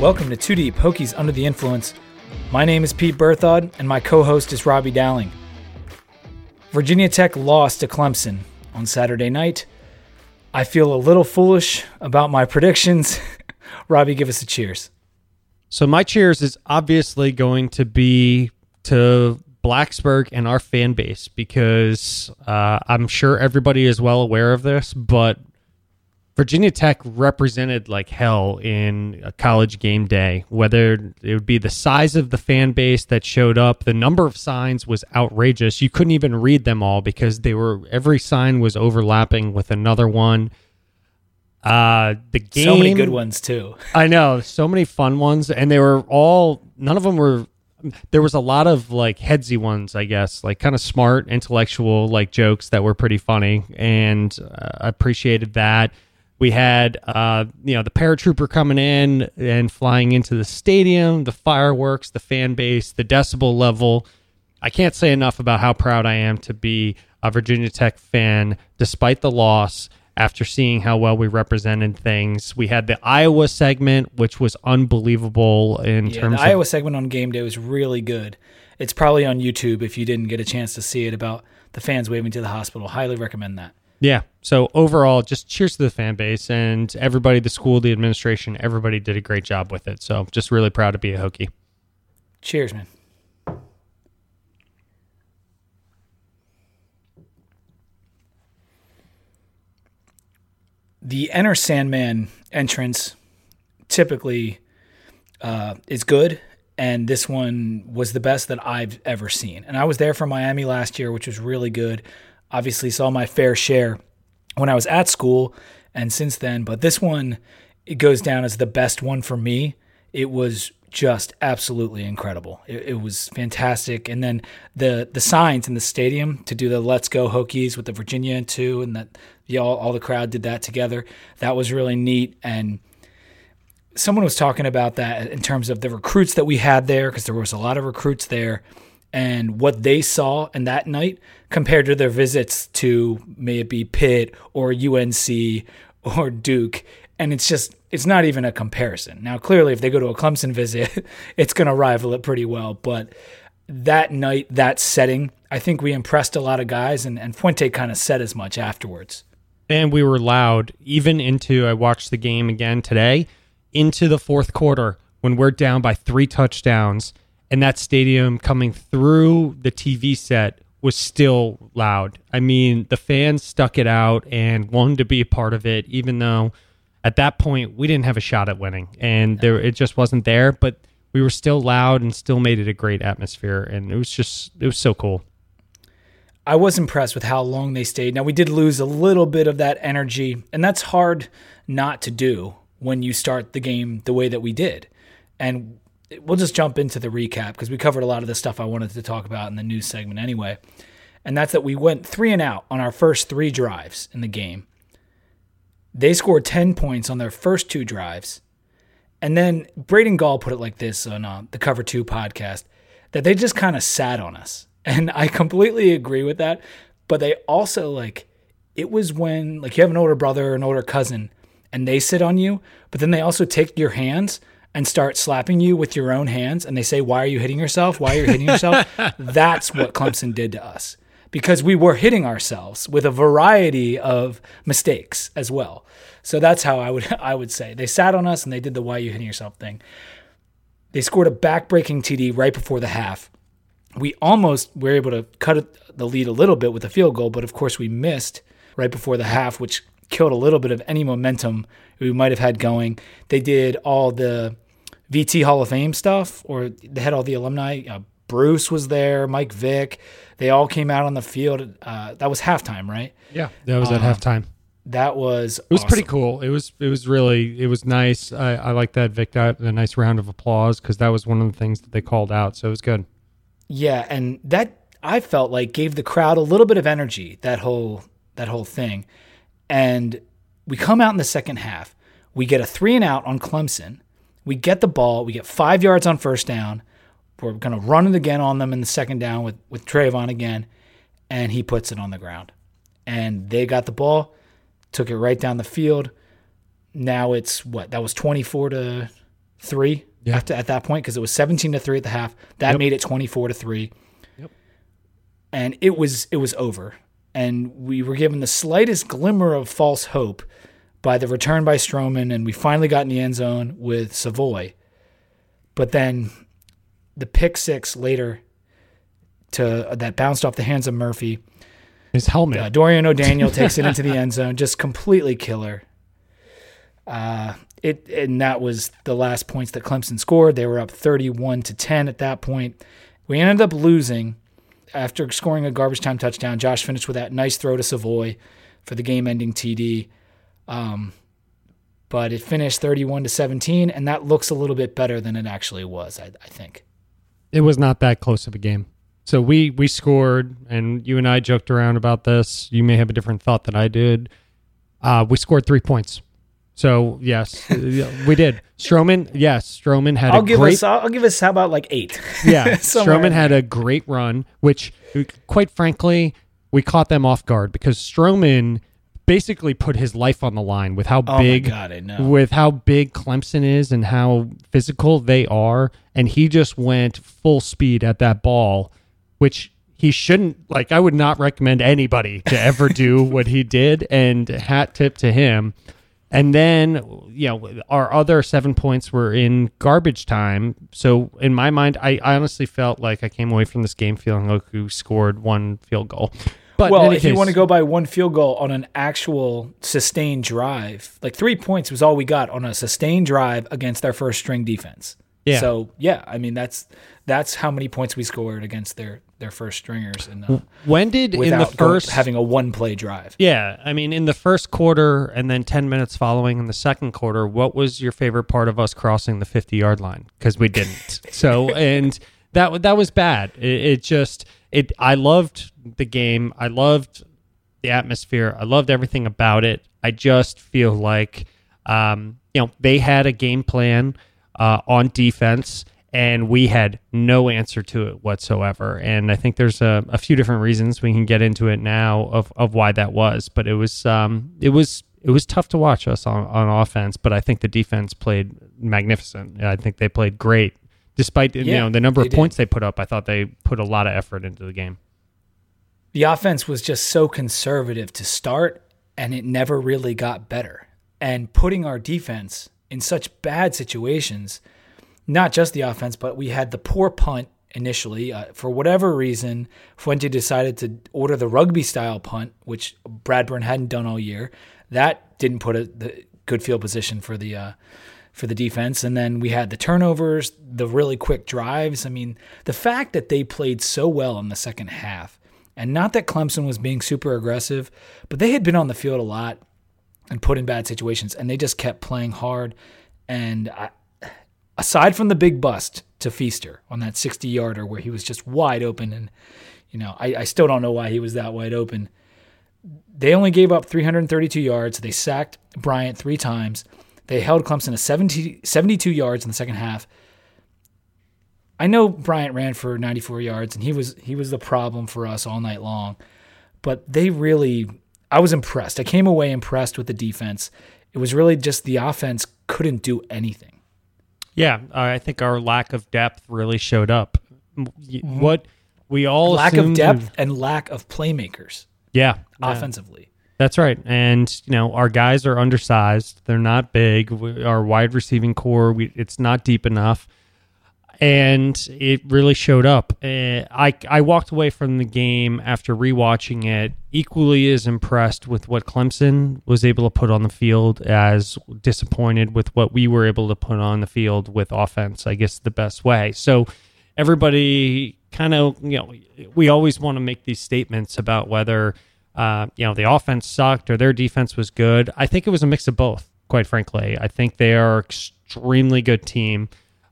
Welcome to Two Deep Hokies Under the Influence. My name is Pete Berthod, and my co host is Robbie Dowling. Virginia Tech lost to Clemson on Saturday night. I feel a little foolish about my predictions. Robbie, give us a cheers. So, my cheers is obviously going to be to Blacksburg and our fan base because uh, I'm sure everybody is well aware of this, but Virginia Tech represented like hell in a college game day, whether it would be the size of the fan base that showed up, the number of signs was outrageous. You couldn't even read them all because they were every sign was overlapping with another one. Uh the game So many good ones, too. I know, so many fun ones and they were all none of them were there was a lot of like headsy ones, I guess, like kind of smart, intellectual like jokes that were pretty funny and uh, appreciated that we had, uh, you know, the paratrooper coming in and flying into the stadium, the fireworks, the fan base, the decibel level. I can't say enough about how proud I am to be a Virginia Tech fan, despite the loss. After seeing how well we represented things, we had the Iowa segment, which was unbelievable in yeah, terms the of Iowa segment on game day was really good. It's probably on YouTube if you didn't get a chance to see it about the fans waving to the hospital. Highly recommend that. Yeah. So overall, just cheers to the fan base and everybody, the school, the administration, everybody did a great job with it. So just really proud to be a Hokie. Cheers, man. The Enter Sandman entrance typically uh, is good, and this one was the best that I've ever seen. And I was there for Miami last year, which was really good obviously saw my fair share when I was at school and since then, but this one it goes down as the best one for me. It was just absolutely incredible. It, it, was fantastic, and then the the signs in the stadium to do the "Let's Go Hokies" with the Virginia too, and that the all all the crowd did that together. That was really neat. And someone was talking about that in terms of the recruits that we had there, because there was a lot of recruits there and what they saw in that night compared to their visits to may it be Pitt or UNC or Duke. And it's just, it's not even a comparison. Now, clearly, if they go to a Clemson visit, it's going to rival it pretty well. But that night, that setting, I think we impressed a lot of guys, and, and Fuente kind of said as much afterwards. And we were loud, even into, I watched the game again today, into the fourth quarter when we're down by three touchdowns and that stadium coming through the TV set was still loud. I mean, the fans stuck it out and wanted to be a part of it, even though at that point we didn't have a shot at winning, and there it just wasn't there. But we were still loud and still made it a great atmosphere, and it was just it was so cool. I was impressed with how long they stayed. Now we did lose a little bit of that energy, and that's hard not to do when you start the game the way that we did. And we'll just jump into the recap because we covered a lot of the stuff I wanted to talk about in the news segment anyway. And that's that we went three and out on our first three drives in the game. They scored 10 points on their first two drives. And then Braden Gall put it like this on uh, the Cover 2 podcast that they just kind of sat on us. And I completely agree with that. But they also, like, it was when, like, you have an older brother or an older cousin and they sit on you, but then they also take your hands and start slapping you with your own hands and they say, Why are you hitting yourself? Why are you hitting yourself? That's what Clemson did to us because we were hitting ourselves with a variety of mistakes as well. So that's how I would I would say. They sat on us and they did the why are you hitting yourself thing. They scored a back-breaking TD right before the half. We almost were able to cut the lead a little bit with a field goal, but of course we missed right before the half, which killed a little bit of any momentum we might have had going. They did all the VT Hall of Fame stuff, or they had all the alumni. Uh, Bruce was there, Mike Vick. They all came out on the field. Uh, that was halftime, right? Yeah, that was at uh, halftime. That was it was awesome. pretty cool. It was it was really it was nice. I, I like that Vick got a nice round of applause because that was one of the things that they called out. So it was good. Yeah, and that I felt like gave the crowd a little bit of energy. That whole that whole thing, and we come out in the second half. We get a three and out on Clemson. We get the ball. We get five yards on first down. We're going to run it again on them in the second down with, with Travon again. And he puts it on the ground. And they got the ball, took it right down the field. Now it's what? That was 24 to three after at that point because it was 17 to three at the half. That Yep. made it 24 to three. Yep. And it was it was over. And we were given the slightest glimmer of false hope by the return by Stroman, and we finally got in the end zone with Savoy. But then the pick six later to that bounced off the hands of Murphy. His helmet. Uh, Dorian O'Daniel takes it into the end zone, just completely killer. Uh, it and that was the last points that Clemson scored. They were up thirty-one to ten at that point. We ended up losing after scoring a garbage time touchdown. Josh finished with that nice throw to Savoy for the game-ending TD. Um, but it finished thirty-one to seventeen, and that looks a little bit better than it actually was. I, I think. it was not that close of a game. So we we scored, and you and I joked around about this. You may have a different thought than I did. Uh, we scored three points. So yes, we did. Stroman, yes, Stroman had I'll a give great. us. I'll, I'll give us. How about like eight? yeah, Somewhere Stroman had a great run, which, quite frankly, we caught them off guard because Stroman basically put his life on the line with how Oh big god! With how big Clemson is and how physical they are, and he just went full speed at that ball, which he shouldn't. Like, I would not recommend anybody to ever do what he did. And hat tip to him. And then, you know, our other seven points were in garbage time. So in my mind, I, I honestly felt like I came away from this game feeling like we scored one field goal. But Well, if you want to go by one field goal on an actual sustained drive, like three points was all we got on a sustained drive against our first string defense. Yeah. So yeah, I mean that's that's how many points we scored against their their first stringers and uh, when did in the first having a one play drive. Yeah, I mean, in the first quarter and then 10 minutes following in the second quarter, what was your favorite part of us crossing the 50 yard line? Because we didn't. so, and that that was bad. It, it just, it. I loved the game. I loved the atmosphere. I loved everything about it. I just feel like, um, you know, they had a game plan uh, on defense and we had no answer to it whatsoever. And I think there's a, a few different reasons we can get into it now of, of why that was. But it was um, it was it was tough to watch us on, on offense. But I think the defense played magnificent. I think they played great, despite you know the number of did. points they put up. I thought they put a lot of effort into the game. The offense was just so conservative to start, and it never really got better. And putting our defense in such bad situations, not just the offense, but we had the poor punt initially. Uh, for whatever reason, Fuente decided to order the rugby style punt, which Bradburn hadn't done all year. That didn't put a the good field position for the uh, for the defense. And then we had the turnovers, the really quick drives. I mean, the fact that they played so well in the second half, and not that Clemson was being super aggressive, but they had been on the field a lot and put in bad situations, and they just kept playing hard. And I, aside from the big bust to Feaster on that 60 yarder where he was just wide open, and you know, I, I still don't know why he was that wide open. They only gave up 332 yards. They sacked Bryant three times. They held Clemson to 70, 72 yards in the second half. I know Bryant ran for 94 yards, and he was he was the problem for us all night long. But they really, I was impressed. I came away impressed with the defense. It was really just the offense couldn't do anything. Yeah, I think our lack of depth really showed up. What we all Mm-hmm. lack of depth and lack of playmakers yeah. offensively. That's right. And, you know, our guys are undersized. They're not big. We, our wide receiving corps, we, it's not deep enough. And it really showed up. Uh, I, I walked away from the game after rewatching it equally as impressed with what Clemson was able to put on the field as disappointed with what we were able to put on the field with offense, I guess the best way. So everybody kind of, you know, we always want to make these statements about whether uh, you know, the offense sucked or their defense was good. I think it was a mix of both, quite frankly. I think they are extremely good team.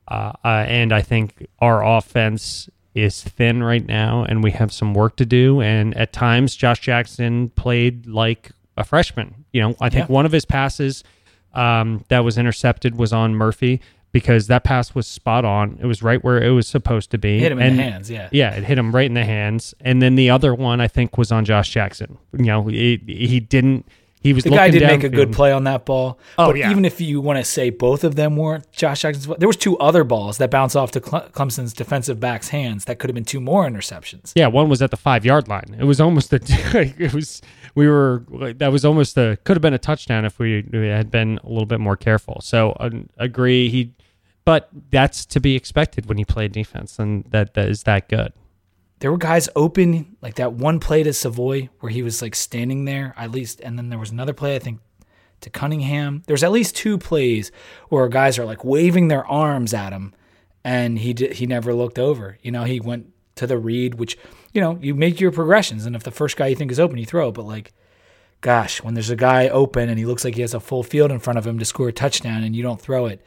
Uh, uh, and I think our offense is thin right now, and we have some work to do. And at times, Josh Jackson played like a freshman. You know, I think Yeah. one of his passes um, that was intercepted was on Murphy because that pass was spot on. It was right where it was supposed to be. Hit him in And- the hands, yeah. yeah, it hit him right in the hands. And then the other one I think was on Josh Jackson. You know, he, he didn't he was the guy did make a good play on that ball. Oh, but yeah. even if you want to say both of them weren't Josh Jackson's, there was two other balls that bounced off to Cle- Clemson's defensive back's hands that could have been two more interceptions. Yeah, one was at the five yard line. It was almost a. It was we were that was almost a could have been a touchdown if we, we had been a little bit more careful. So uh, agree he, but that's to be expected when you play defense, and that that is that good. There were guys open, like that one play to Savoy where he was like standing there at least, and then there was another play I think to Cunningham. There's at least two plays where guys are like waving their arms at him, and he did, he never looked over. You know, he went to the read, which you know you make your progressions, and if the first guy you think is open, you throw. But like, gosh, when there's a guy open and he looks like he has a full field in front of him to score a touchdown, and you don't throw it.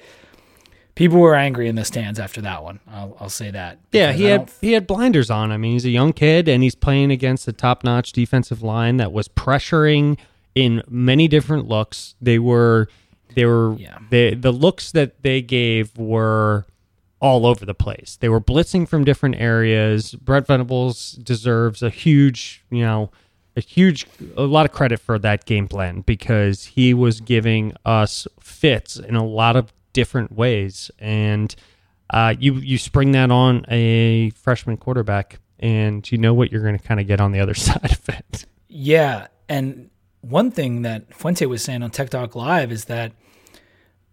People were angry in the stands after that one. I'll, I'll say that. Yeah, he had he had blinders on. I mean, he's a young kid and he's playing against a top-notch defensive line that was pressuring in many different looks. They were they were Yeah. they, the looks that they gave were all over the place. They were blitzing from different areas. Brent Venables deserves a huge, you know, a huge a lot of credit for that game plan because he was giving us fits in a lot of different ways and uh, you you spring that on a freshman quarterback and you know what you're going to kind of get on the other side of it. Yeah, and one thing that Fuente was saying on Tech Talk Live is that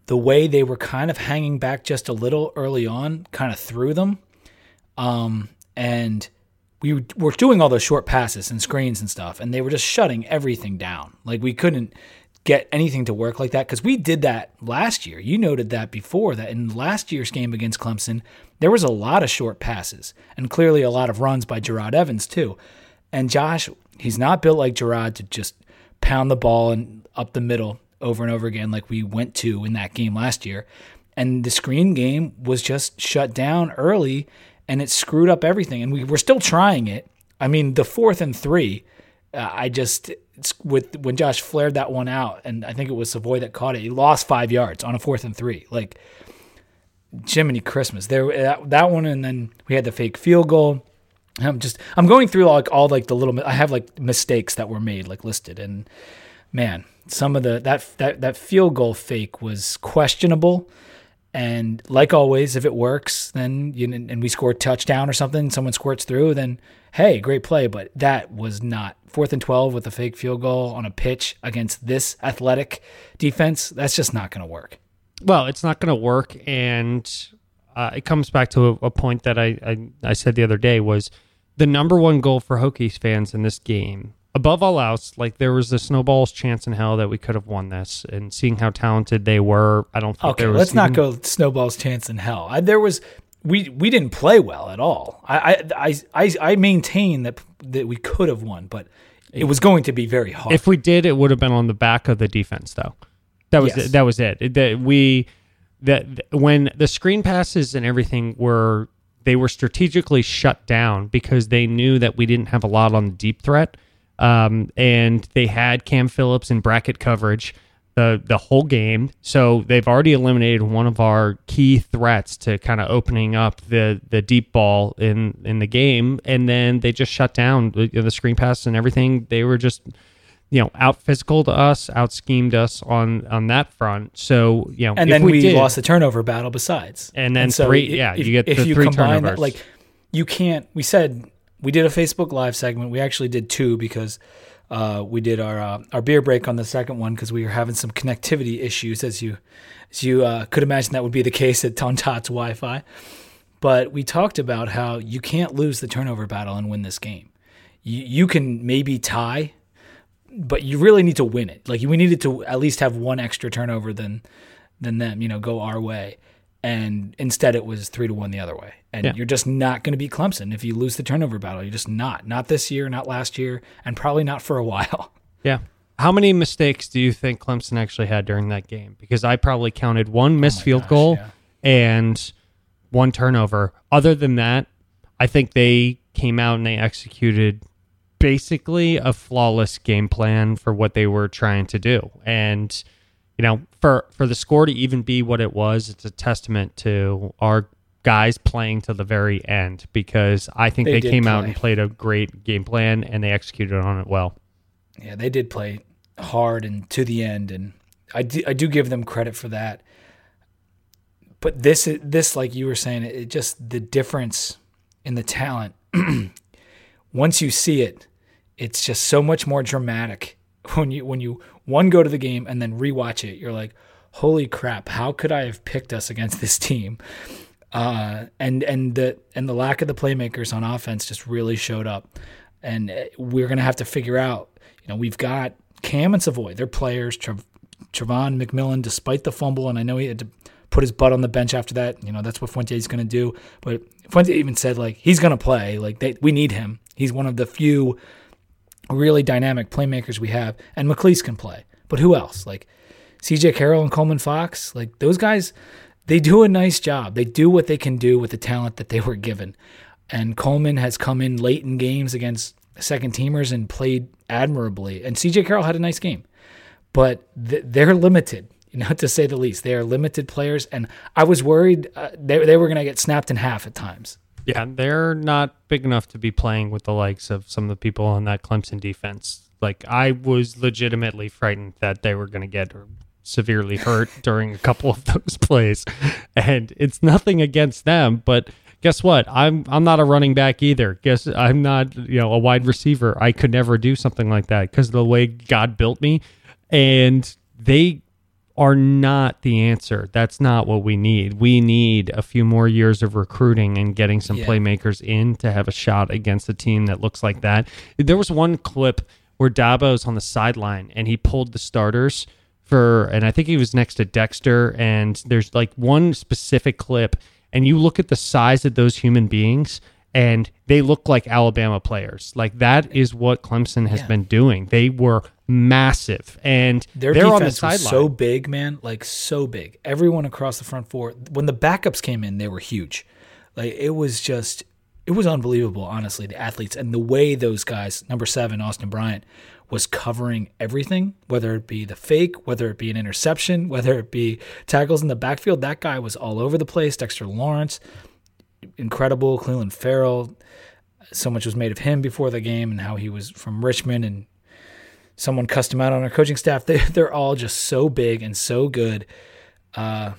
the way they were kind of hanging back just a little early on kind of threw them, um, and we were doing all those short passes and screens and stuff, and they were just shutting everything down. Like we couldn't get anything to work like that because we did that last year. You noted that before that in last year's game against Clemson, there was a lot of short passes and clearly a lot of runs by Jerod Evans too. And Josh, he's not built like Gerard to just pound the ball and up the middle over and over again like we went to in that game last year. And the screen game was just shut down early and it screwed up everything. And we were still trying it. I mean, the fourth and three, uh, I just with when Josh flared that one out, and I think it was Savoy that caught it. He lost five yards on a fourth and three. Like Jiminy Christmas, there uh, that, that one, and then we had the fake field goal. I'm just I'm going through like all like the little I have like mistakes that were made like listed, and man, some of the that that that field goal fake was questionable. And like always, if it works, then you and we score a touchdown or something, someone squirts through, then hey, great play. But that was not fourth and twelve with a fake field goal on a pitch against this athletic defense. That's just not going to work. Well, it's not going to work, and uh, it comes back to a, a point that I, I I said the other day was the number one goal for Hokies fans in this game. Above all else, like there was a snowball's chance in hell that we could have won this, and seeing how talented they were, I don't think Okay, there was let's not even- go snowball's chance in hell. I, there was we we didn't play well at all. I I I I, maintain that that we could have won, but it was going to be very hard. If we did, it would have been on the back of the defense, though. That was Yes. it. that was it. It- That we that when the screen passes and everything were they were strategically shut down because they knew that we didn't have a lot on the deep threat, um, and they had Cam Phillips in bracket coverage the the whole game. So they've already eliminated one of our key threats to kind of opening up the the deep ball in in the game, and then they just shut down the, the screen pass and everything. They were just you know out physical to us, out schemed us on on that front. So you know, and if then we, did, lost the turnover battle besides. And then so three- yeah, if, you get if the you three combine turnovers. That, like you can't. We said we did a Facebook Live segment. We actually did two because uh, we did our uh, our beer break on the second one because we were having some connectivity issues, as you as you uh, could imagine that would be the case at Ton Tots Wi-Fi. But we talked about how you can't lose the turnover battle and win this game. You you can maybe tie, but you really need to win it. Like we needed to at least have one extra turnover than than them. You know, go our way. And instead, it was three to one the other way. And Yeah. you're just not going to beat Clemson if you lose the turnover battle. You're just not. Not this year, not last year, and probably not for a while. Yeah. How many mistakes do you think Clemson actually had during that game? Because I probably counted one oh missed field Oh gosh, goal yeah. and one turnover. Other than that, I think they came out and they executed basically a flawless game plan for what they were trying to do. And you know, for for the score to even be what it was, it's a testament to our guys playing to the very end because I think They they, came out and played a great game plan and they executed on it well. Yeah, they did play hard and to the end, and I do, I do give them credit for that. But this this like you were saying, it just the difference in the talent. Once you see it, it's just so much more dramatic when you when you one go to the game and then rewatch it. You're like, holy crap! How could I have picked us against this team? Uh, and and the and the lack of the playmakers on offense just really showed up, and uh, we're gonna have to figure out. You know, we've got Cam and Savoy, they're players. Travon McMillian, despite the fumble, and I know he had to put his butt on the bench after that. You know, that's what Fuente's going to do. But Fuente even said like he's going to play. Like they, we need him. He's one of the few really dynamic playmakers we have, and McClease can play. But who else? Like C.J. Carroll and Coleman Fox. Like those guys, they do a nice job. They do what they can do with the talent that they were given. And Coleman has come in late in games against second teamers and played admirably. And C.J. Carroll had a nice game but th- they're limited, you know, to say the least. They are limited players, and I was worried uh, they they were going to get snapped in half at times. Yeah, they're not big enough to be playing with the likes of some of the people on that Clemson defense. Like I was legitimately frightened that they were going to get severely hurt during a couple of those plays. And it's nothing against them, but guess what? I'm I'm not a running back either. Guess I'm not, you know, a wide receiver. I could never do something like that because the way God built me and they are not the answer. That's not what we need. We need a few more years of recruiting and getting some yeah. playmakers in to have a shot against a team that looks like that. There was one clip where Dabo's on the sideline and he pulled the starters for, and I think he was next to Dexter. And there's like one specific clip, and you look at the size of those human beings and they look like Alabama players. Like that is what Clemson has yeah. been doing. They were massive, and their they're defense on the sideline. so big, man, like so big. Everyone across the front four. When the backups came in, they were huge. Like it was just, it was unbelievable. Honestly, the athletes and the way those guys, number seven, Austin Bryant, was covering everything, whether it be the fake, whether it be an interception, whether it be tackles in the backfield. That guy was all over the place. Dexter Lawrence, incredible. Clelin Ferrell, so much was made of him before the game and how he was from Richmond and someone cussed him out on our coaching staff. They they're all just so big and so good. Uh,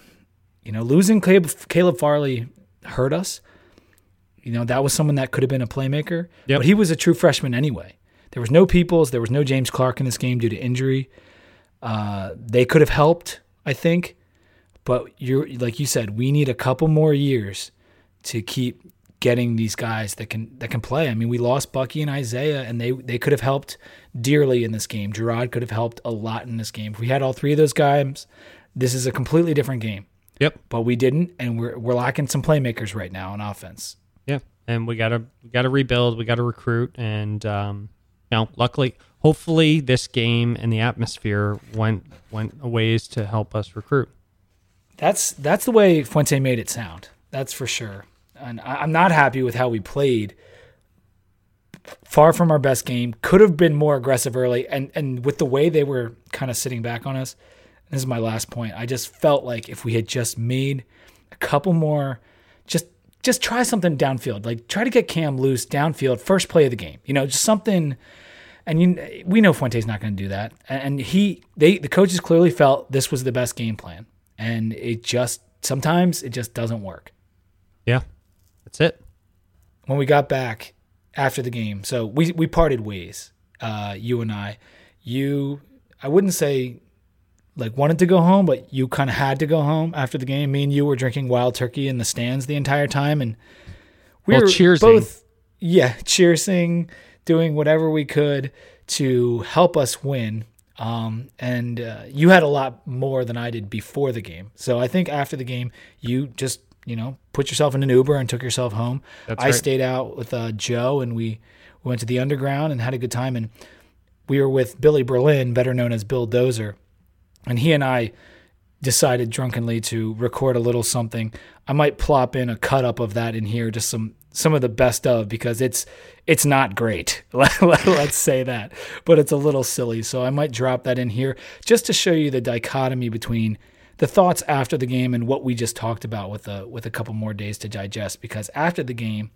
you know, losing Caleb, Caleb Farley hurt us. You know, that was someone that could have been a playmaker, yep. but he was a true freshman anyway. There was no Peoples, there was no James Clark in this game due to injury. Uh, they could have helped, I think, but you're like you said, we need a couple more years to keep getting these guys that can that can play. I mean, we lost Bucky and Isaiah, and they they could have helped dearly in this game. Jerod could have helped a lot in this game. If we had all three of those guys, this is a completely different game. Yep. But we didn't, and we're we're lacking some playmakers right now on offense. Yeah, and we gotta we gotta rebuild. We gotta recruit, and um, you know, luckily, hopefully, this game and the atmosphere went went a ways to help us recruit. That's that's the way Fuente made it sound. That's for sure and I'm not happy with how we played. Far from our best game. Could have been more aggressive early, and and with the way they were kind of sitting back on us. This is my last point. I just felt like if we had just made a couple more, just just try something downfield. Like try to get Cam loose downfield first play of the game. You know, just something. And you, we know Fuente's not going to do that. And he, they, the coaches clearly felt this was the best game plan, and it just sometimes it just doesn't work. Yeah, that's it. When we got back after the game, so we we parted ways. Uh, you and I. You, I wouldn't say like wanted to go home, but you kind of had to go home after the game. Me and you were drinking wild turkey in the stands the entire time, and we well, were cheersing. both, yeah, cheersing, doing whatever we could to help us win. Um, and uh, you had a lot more than I did before the game. So I think after the game, you just you know, put yourself in an Uber and took yourself home. That's I right. stayed out with uh, Joe and we went to the underground and had a good time. And we were with Billy Berlin, better known as Bill Dozer. And he and I decided drunkenly to record a little something. I might plop in a cut up of that in here, just some some of the best of because it's it's not great. Let's say that, but it's a little silly. So I might drop that in here just to show you the dichotomy between the thoughts after the game and what we just talked about with a with a couple more days to digest. Because after the game,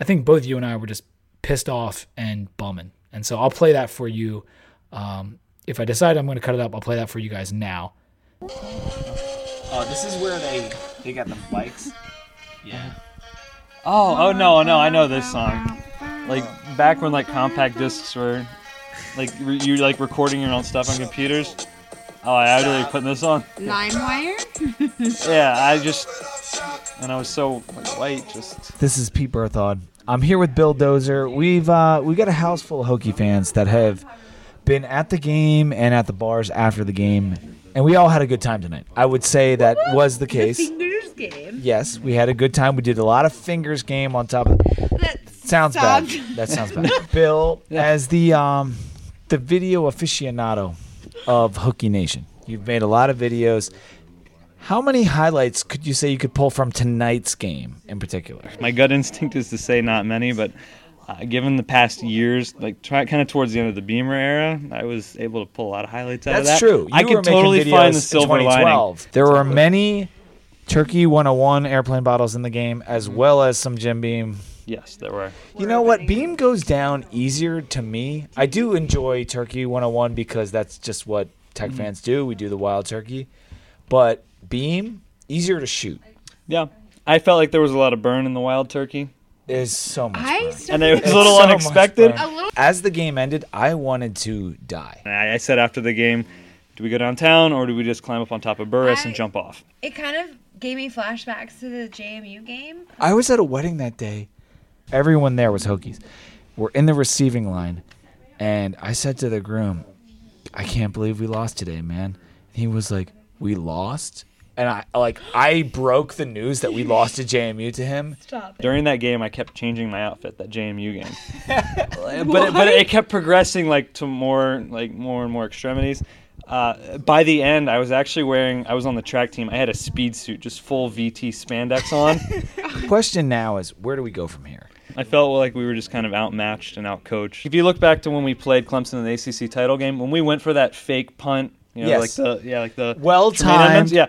I think both you and I were just pissed off and bumming. And so I'll play that for you um, if I decide I'm going to cut it up, I'll play that for you guys now. Oh, this is where they they got the bikes. Yeah. Oh, oh no, no, I know this song. Like back when like compact discs were, like re- you like recording your own stuff on computers. Oh, I had to like putting this on. LimeWire? Yeah, I just, and I was so like, white, just. This is Pete Berthod. I'm here with Bill Dozer. We've uh, we got a house full of Hokie fans that have been at the game and at the bars after the game, and we all had a good time tonight. I would say that was the case. Fingers game. Yes, we had a good time. We did a lot of fingers game on top of. That Sounds sounds- bad. That sounds bad. Bill, as the um, the video aficionado of Hokie Nation, you've made a lot of videos. How many highlights could you say you could pull from tonight's game in particular? My gut instinct is to say not many, but uh, given the past years, like try kind of towards the end of the Beamer era, I was able to pull a lot of highlights out of that. That's true. You I can totally find the silver lining. There were many Turkey 101 airplane bottles in the game, as well as some Jim Beam. Yes, there were. You know what? Beam goes down easier to me. I do enjoy Turkey 101 because that's just what tech Mm-hmm. fans do. We do the wild turkey. But Beam, easier to shoot. Yeah, I felt like there was a lot of burn in the wild turkey, There's so much I and it was think a little so unexpected. a little As the game ended, I wanted to die. I, I said after the game, do we go downtown or do we just climb up on top of Burruss and jump off? it kind of gave me flashbacks to the JMU game. I was at a wedding that day. Everyone there was Hokies. We're in the receiving line, and I said to the groom, "I can't believe we lost today, man." He was like, "We lost," and I like I broke the news that we lost to JMU to him. Stop it. During that game, I kept changing my outfit. That JMU game, but it, but it kept progressing like to more like more and more extremities. Uh, by the end, I was actually wearing. I was on the track team. I had a speed suit, just full VT spandex on. Question now is, where do we go from here? I felt like we were just kind of outmatched and outcoached. If you look back to when we played Clemson in the ACC title game, when we went for that fake punt, you know, Yes. like the yeah, like the Well Tremaine timed. yeah.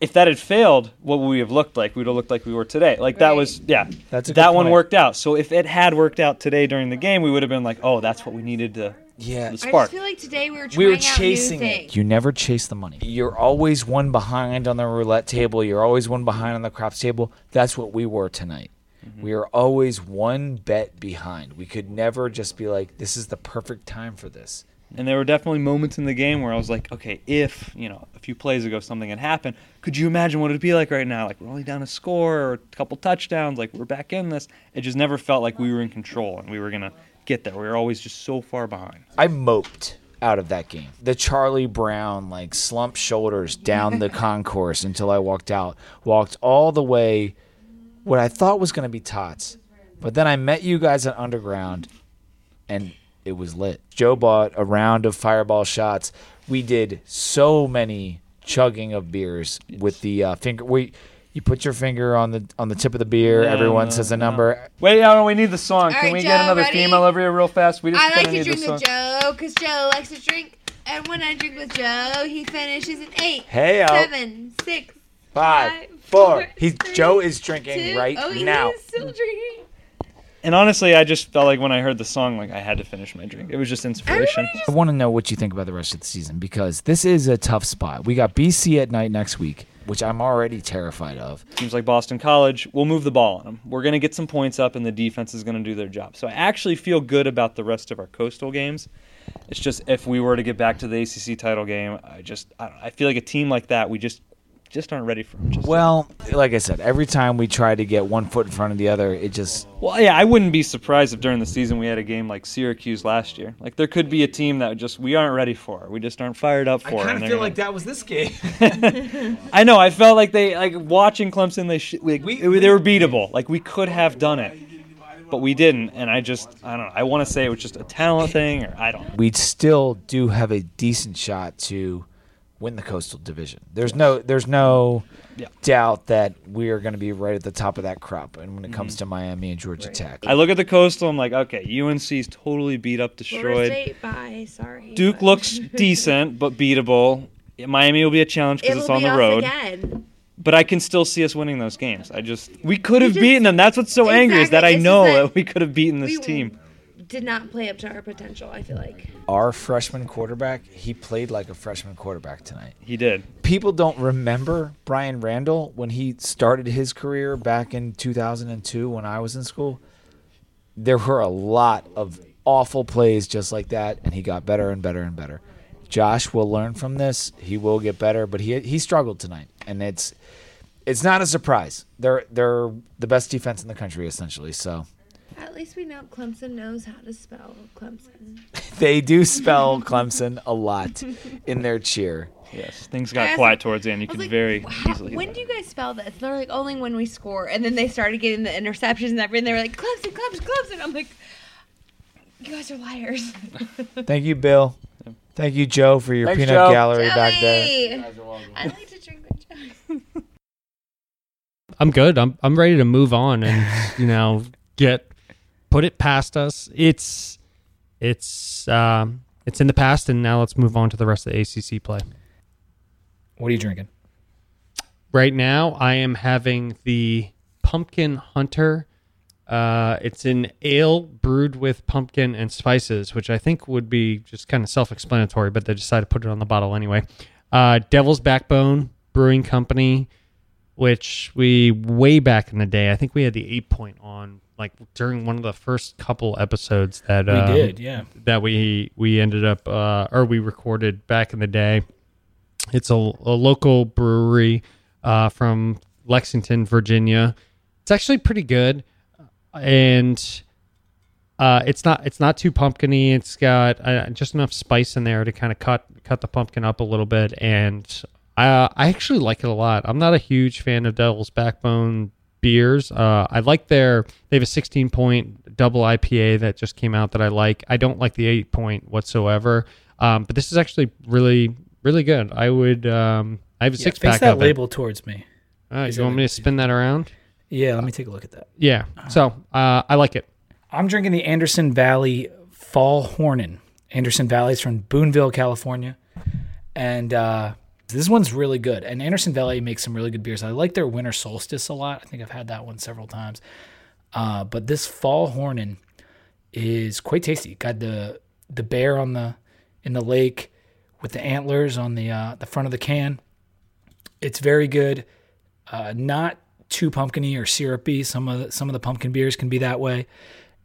If that had failed, what would we have looked like? We would have looked like we were today. Like that was yeah. That's a good that one point. worked out. So if it had worked out today during the game, we would have been like, oh, that's what we needed to Yeah, the I spark. just feel like today we were trying we were out chasing new it. things. You never chase the money. You're always one behind on the roulette table. You're always one behind on the craps table. That's what we were tonight. Mm-hmm. We are always one bet behind. We could never just be like, this is the perfect time for this. And there were definitely moments in the game where I was like, okay, if, you know, a few plays ago something had happened, could you imagine what it'd be like right now? Like we're only down a score or a couple touchdowns, like we're back in this. It just never felt like we were in control and we were gonna get there. We were always just so far behind. I moped out of that game. The Charlie Brown, like, slumped shoulders down the concourse until I walked out. Walked all the way, what I thought was going to be Tots. But then I met you guys at Underground, and it was lit. Joe bought a round of fireball shots. We did so many chugging of beers with the uh, finger. We, you put your finger on the on the tip of the beer. No, Everyone no, says a no. number. Wait, I don't we need the song. Can right, we Joe, get another ready? female over here real fast? We just I like to drink with song. Joe because Joe likes to drink. And when I drink with Joe, he finishes at eight, Hey, seven, six, Five, five, four. four, He's three, Joe is drinking two. right oh, now. He's still drinking. And honestly, I just felt like when I heard the song, like I had to finish my drink. It was just inspiration. Everybody I want to know what you think about the rest of the season because this is a tough spot. We got BC at night next week, which I'm already terrified of. Seems like Boston College will move the ball on them. We're going to get some points up, and the defense is going to do their job. So I actually feel good about the rest of our coastal games. It's just if we were to get back to the ACC title game, I just I, don't, I feel like a team like that we just just aren't ready for. Just, Well, like I said, every time we try to get one foot in front of the other, it just well, yeah, I wouldn't be surprised if during the season we had a game like Syracuse last year. Like there could be a team that just we aren't ready for. We just aren't fired up for. and they're gonna- that was this game. I know. I felt like they like watching Clemson. They sh- like, We- it- they were beatable. Like we could have done it, but we didn't. And I just I don't know. I want to say it was just a talent thing, or I don't. know. we still do have a decent shot to win the coastal division. There's no there's no Yeah. doubt that we are going to be right at the top of that crop and when it comes mm-hmm. to Miami and Georgia Tech. I look at the coastal. I'm like, okay, UNC's totally beat up, destroyed. State, bye. Sorry. Duke but- looks decent, but beatable. Miami will be a challenge because it's on be the road. Again. But I can still see us winning those games. I just we could have beaten them. That's what's so angry is that I know that that we could have beaten this we- team. Did not play up to our potential. I feel like. Our freshman quarterback, he played like a freshman quarterback tonight. He did. People don't remember Bryan Randall when he started his career back in 2002 when I was in school. There were a lot of awful plays just like that, and he got better and better and better. Josh will learn from this. He will get better, but he he struggled tonight, and it's it's not a surprise. They're they're the best defense in the country essentially. So At least we know Clemson knows how to spell Clemson. they do spell Clemson a lot in their cheer. Yes, things got was quiet towards the end. You I can like, very "How- easily. When do you guys spell this? They're like only when we score, and then they started getting the interceptions and everything. They were like Clemson, Clemson, Clemson. I'm like, you guys are liars. Thank you, Bill. Thank you, Joe, for your Thanks, peanut Joe. gallery back there. I like to drink with Joe. I'm good. I'm I'm ready to move on and you know get put it past us. It's it's um it's in the past, and now let's move on to the rest of the ACC play. What are you drinking? Right now, I am having the Pumpkin Hunter. Uh, it's an ale brewed with pumpkin and spices, which I think would be just kind of self-explanatory, but they decided to put it on the bottle anyway. Uh, Devil's Backbone Brewing Company, which we way back in the day, I think we had the eight point on like during one of the first couple episodes that We um, did, yeah. that we we ended up uh, or we recorded back in the day. It's a, a local brewery uh, from Lexington, Virginia. It's actually pretty good, and uh, it's not it's not too pumpkiny. It's got uh, just enough spice in there to kind of cut cut the pumpkin up a little bit, and I I actually like it a lot. I'm not a huge fan of Devil's Backbone beers. Uh, I like their they have a 16 point double IPA that just came out that I like. I don't like the eight point whatsoever, um, but this is actually really really good. I would um, I have a Yeah, six face pack that of label towards me. it. Uh, you want me to spin that around? Yeah, let me take a look at that. Yeah. So uh, I like it. I'm drinking the Anderson Valley Fall Hornin. Anderson Valley is from Boonville, California. And uh, this one's really good. And Anderson Valley makes some really good beers. I like their Winter Solstice a lot. I think I've had that one several times. Uh, but this Fall Hornin is quite tasty. Got the the bear on the in the lake with the antlers on the uh, the front of the can. It's very good. Uh, not too pumpkiny or syrupy. Some of the, some of the pumpkin beers can be that way.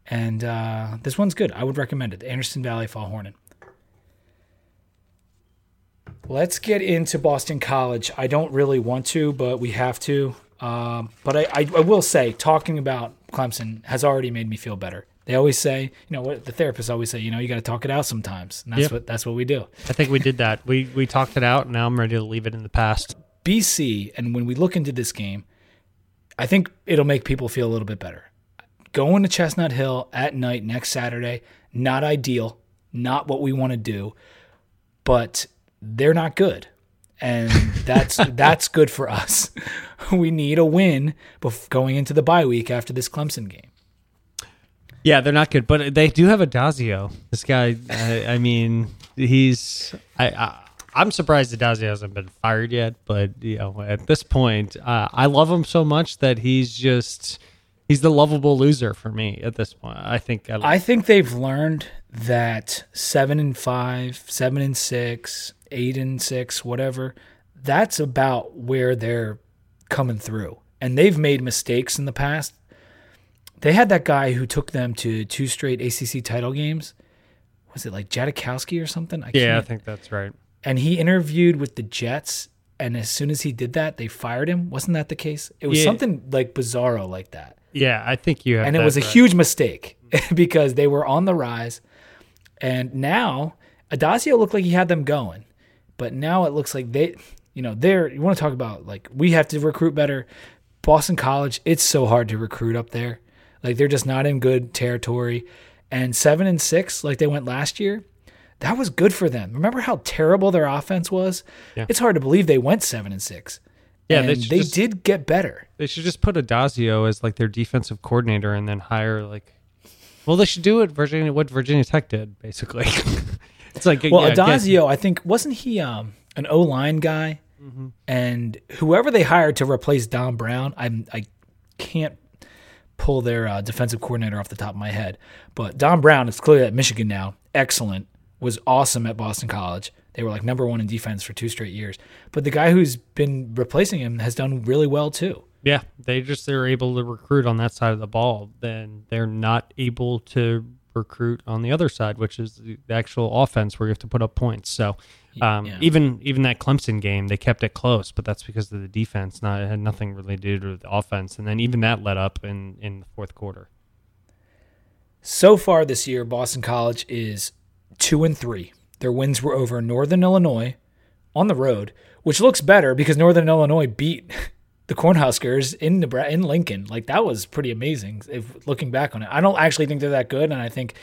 And uh, this one's good. I would recommend it. The Anderson Valley Fall Hornin. Let's get into Boston College. I don't really want to, but we have to. Um, but I, I, I will say, talking about Clemson has already made me feel better. They always say, you know, what the therapists always say, you know, you got to talk it out sometimes, and that's Yep. what that's what we do. I think we did that. We we talked it out. and Now I'm ready to leave it in the past. BC, and when we look into this game, I think it'll make people feel a little bit better. Going to Chestnut Hill at night next Saturday, not ideal, not what we want to do, but they're not good. And that's that's good for us. We need a win bef- going into the bye week after this Clemson game. Yeah, they're not good, but they do have Addazio. This guy, I, I mean, he's. I, I I'm surprised Dazio hasn't been fired yet, but you know, at this point, uh, I love him so much that he's just he's the lovable loser for me at this point. I think I, I think they've learned that seven and five, seven and six, eight and six, whatever, that's about where they're coming through. And they've made mistakes in the past. They had that guy who took them to two straight ACC title games. Was it like Jagodzinski or something? I yeah, I can't- think that's right. and he interviewed with the Jets. And as soon as he did that, they fired him. Wasn't that the case? It was Yeah. something like bizarro like that Yeah, I think you have. and it was a right. huge mistake because they were on the rise. And now Addazio looked like he had them going, but now it looks like they, you know, they're. You want to talk about like we have to recruit better. Boston College, it's so hard to recruit up there. Like they're just not in good territory. And seven and six, like they went last year, that was good for them. Remember how terrible their offense was? Yeah. It's hard to believe they went seven and six. Yeah, they and should they just- did get better. They should just put Adazio as like their defensive coordinator and then hire like. Well, they should do it Virginia what Virginia Tech did basically. it's like Well, yeah, Addazio, I think wasn't he um, an O line guy, and whoever they hired to replace Don Brown, I'm I can't pull their uh, defensive coordinator off the top of my head. But Don Brown is clearly at Michigan now. Excellent. Was awesome at Boston College. They were like number one in defense for two straight years. But the guy who's been replacing him has done really well too. Yeah, they just they're able to recruit on that side of the ball. Then they're not able to recruit on the other side, which is the actual offense where you have to put up points. So um, Yeah. even even that Clemson game, they kept it close, but that's because of the defense. Not it had nothing really to do with the offense. And then even that let up in in the fourth quarter. So far this year, Boston College is two and three. Their wins were over Northern Illinois on the road, which looks better because Northern Illinois beat the Cornhuskers in Nebra- in Lincoln. Like that was pretty amazing. If looking back on it, I don't actually think they're that good, and I think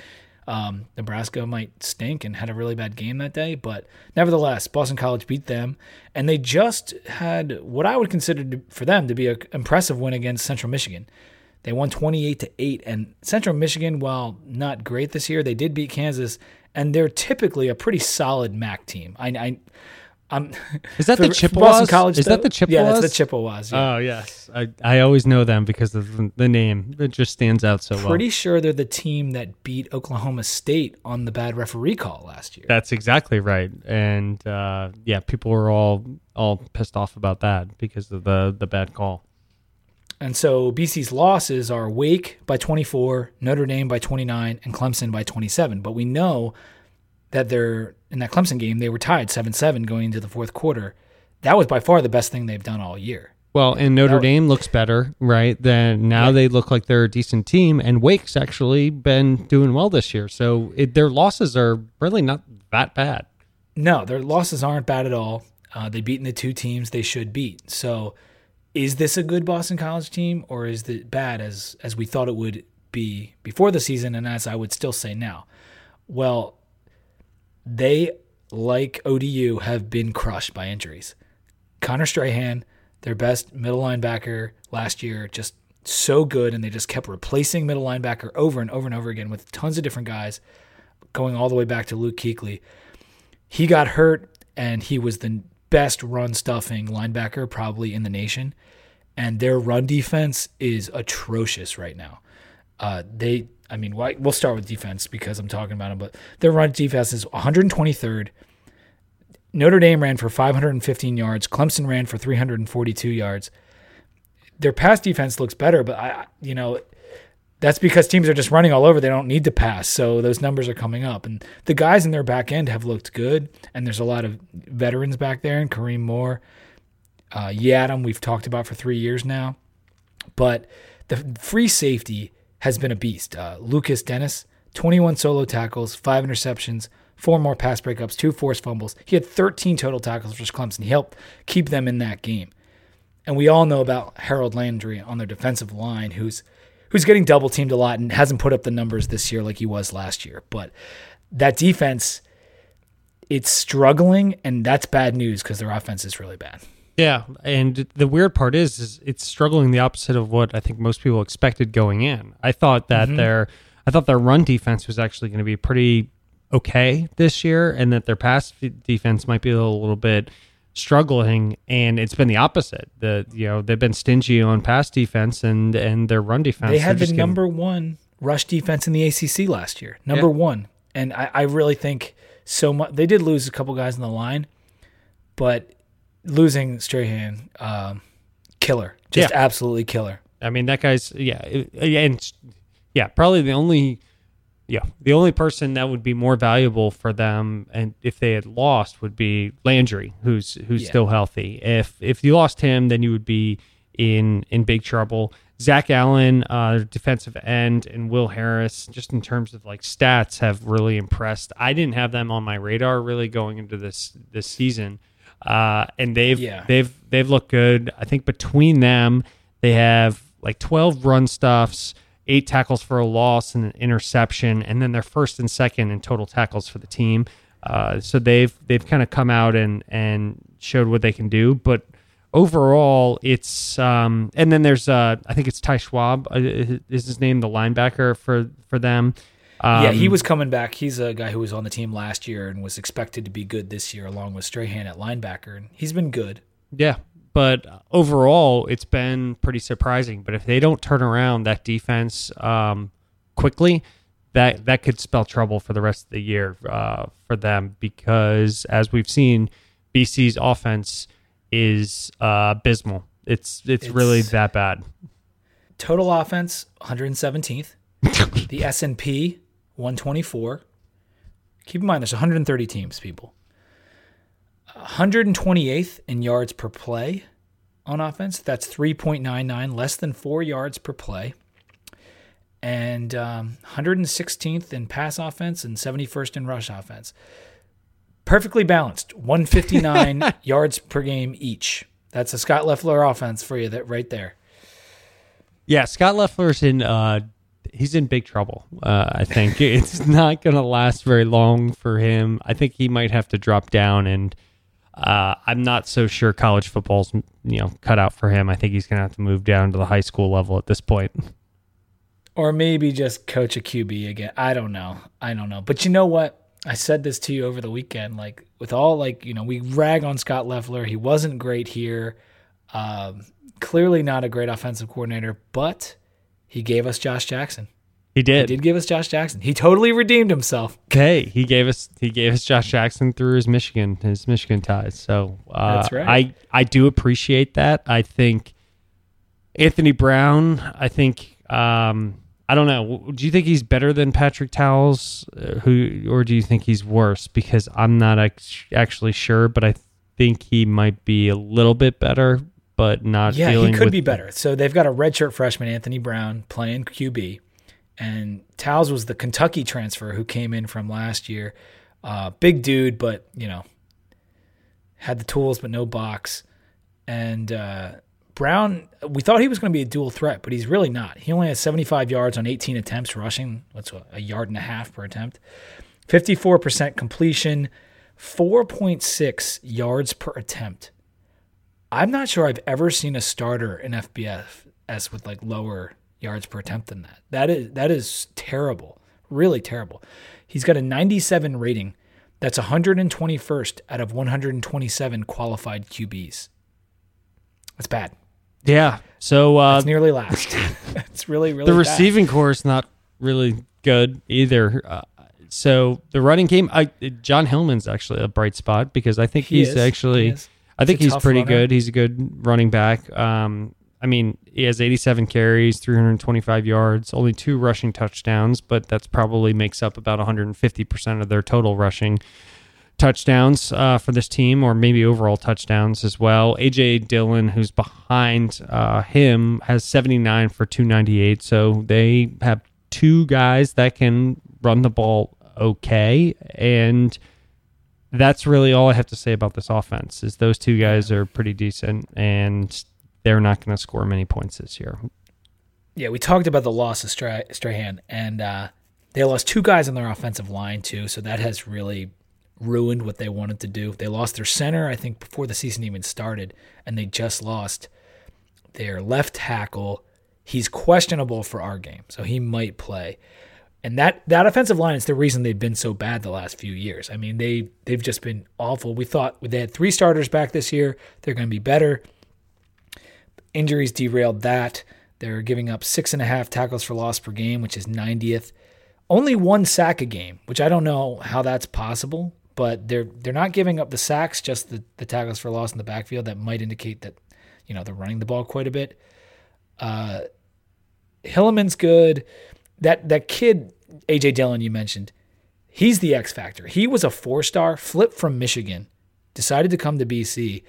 um, Nebraska might stink and had a really bad game that day. But nevertheless, Boston College beat them, and they just had what I would consider to, for them to be an impressive win against Central Michigan. They won 28 to 8 and Central Michigan while not great this year, they did beat Kansas and they're typically a pretty solid MAC team. I I I'm Is that for- the for Chippewas? Boston College Is that the Chippewas? Yeah, that's the Chippewas. Yeah. Oh yes, I I always know them because of the- the name. It just stands out so well. Pretty sure they're the team that beat Oklahoma State on the bad referee call last year. That's exactly right, and uh, yeah, people were all all pissed off about that because of the the bad call. And so BC's losses are Wake by 24, Notre Dame by 29, and Clemson by 27. But we know that they're in that Clemson game, they were tied 7 7 going into the fourth quarter. That was by far the best thing they've done all year. Well, and Notre That- Dame looks better, right? Then now Right. they look like they're a decent team, and Wake's actually been doing well this year. So it, their losses are really not that bad. No, their losses aren't bad at all. Uh, they beaten the two teams they should beat. So, is this a good Boston College team, or is it bad as as we thought it would be before the season, and as I would still say now? Well, they like ODU have been crushed by injuries. Connor Strachan, their best middle linebacker last year, just so good, and they just kept replacing middle linebacker over and over and over again with tons of different guys, going all the way back to Luke Kuechly he got hurt and he was the best run stuffing linebacker probably in the nation and their run defense is atrocious right now uh, they i mean we'll start with defense because i'm talking about them but their run defense is 123rd notre dame ran for 515 yards clemson ran for 342 yards their pass defense looks better but i you know that's because teams are just running all over. They don't need to pass. So those numbers are coming up. And the guys in their back end have looked good. And there's a lot of veterans back there, and Kareem Moore, uh, Yadam, we've talked about for three years now. But the free safety has been a beast. Uh, Lukas Denis, 21 solo tackles, five interceptions, four more pass breakups, two forced fumbles. He had 13 total tackles for Clemson. He helped keep them in that game. And we all know about Harold Landry on their defensive line, who's who's getting double teamed a lot and hasn't put up the numbers this year like he was last year. But that defense, it's struggling, and that's bad news because their offense is really bad. Yeah, and the weird part is, is it's struggling the opposite of what I think most people expected going in. I thought that mm-hmm. their I thought their run defense was actually going to be pretty okay this year, and that their pass defense might be a little, little bit struggling. And it's been the opposite. The you know they've been stingy on pass defense, and and their run defense. They had the getting- number one rush defense in the ACC last year, number Yeah. one. And I, I really think so much. They did lose a couple guys in the line, but losing Strachan, um, killer, just Yeah. absolutely killer. I mean, that guy's yeah, and yeah, probably the only yeah, the only person that would be more valuable for them, and if they had lost, would be Landry, who's who's Yeah. still healthy. If if you lost him, then you would be in in big trouble. Zach Allen, uh, defensive end, and Will Harris, just in terms of like stats, have really impressed. I didn't have them on my radar really going into this this season, uh, and they've Yeah. they've they've looked good. I think between them, they have like 12 run stuffs, eight tackles for a loss and an interception, and then they're first and second in total tackles for the team. Uh, so they've they've kind of come out and and showed what they can do, but overall it's um and then there's uh I think it's Ty Schwab uh, is his name the linebacker for for them. Um, yeah, he was coming back. He's a guy who was on the team last year and was expected to be good this year, along with Strachan at linebacker, and he's been good. Yeah, but overall, it's been pretty surprising. But if they don't turn around that defense um, quickly, that that could spell trouble for the rest of the year uh, for them because, as we've seen, BC's offense is uh, abysmal. It's, it's really that bad. Total offense 117th. the S&P 124. Keep in mind there's 130 teams, people. 128th in yards per play on offense. That's 3.99, less than 4 yards per play. And um, 116th in pass offense and 71st in rush offense. Perfectly balanced. 159 yards per game each. That's a Scott Loeffler offense for you that right there. Yeah, Scott Loeffler's in uh he's in big trouble. Uh I think it's not going to last very long for him. I think he might have to drop down and uh I'm not so sure college football's, you know, cut out for him. I think he's going to have to move down to the high school level at this point. Or maybe just coach a QB again. I don't know. I don't know. But you know what? I said this to you over the weekend. Like with all like you know, we rag on Scott Loeffler. He wasn't great here. Um, clearly not a great offensive coordinator, but he gave us Josh Jackson. He did. He did. give us Josh Jackson. He totally redeemed himself. Hey, he gave us he gave us Josh Jackson through his Michigan his Michigan ties. So uh, That's right. I I do appreciate that. I think Anthony Brown. I think um, I don't know. Do you think he's better than Patrick Towles, uh, who, or do you think he's worse? Because I'm not actually sure, but I think he might be a little bit better, but not. Yeah, he could with be better. So they've got a redshirt freshman, Anthony Brown, playing QB, and Towles was the Kentucky transfer who came in from last year. Uh, big dude, but you know, had the tools but no box. And uh, Brown, we thought he was going to be a dual threat, but he's really not. He only has 75 yards on 18 attempts rushing. What's a a yard and a half per attempt? 54% completion, 4.6 yards per attempt. I'm not sure I've ever seen a starter in FBS with like lower yards per attempt than that. That is that is terrible, really terrible. He's got a 97 rating. That's 121st out of 127 qualified QBs. That's bad. Yeah. So uh, That's nearly last. it's really really the bad. receiving corps is not really good either. Uh, so the running game, I Jon Hilliman's actually a bright spot because I think He he's is. actually, He. I think He's a he's tough pretty runner. good. He's a good running back. Um, I mean, he has 87 carries, 325 yards, only two rushing touchdowns, but that's probably makes up about 150 percent of their total rushing touchdowns uh, for this team, or maybe overall touchdowns as well. AJ Dillon, who's behind uh, him, has 79 for 298. So they have two guys that can run the ball okay, and that's really all I have to say about this offense. Is those two guys are pretty decent, and they're not going to score many points this year. Yeah, we talked about the loss of Stra- Strachan, and uh, they lost two guys on their offensive line too. So that has really ruined what they wanted to do. They lost their center, I think, before the season even started, and they just lost their left tackle. He's questionable for our game, so he might play. And that that offensive line is the reason they've been so bad the last few years. I mean, they they've just been awful. We thought they had three starters back this year; they're going to be better injuries derailed that. They're giving up six and a half tackles for loss per game, which is 90th. Only one sack a game, which I don't know how that's possible, but they're they're not giving up the sacks, just the, the tackles for loss in the backfield. That might indicate that, you know, they're running the ball quite a bit. Uh Hilliman's good. That that kid, AJ Dillon, you mentioned, he's the X factor. He was a four star, flipped from Michigan, decided to come to BC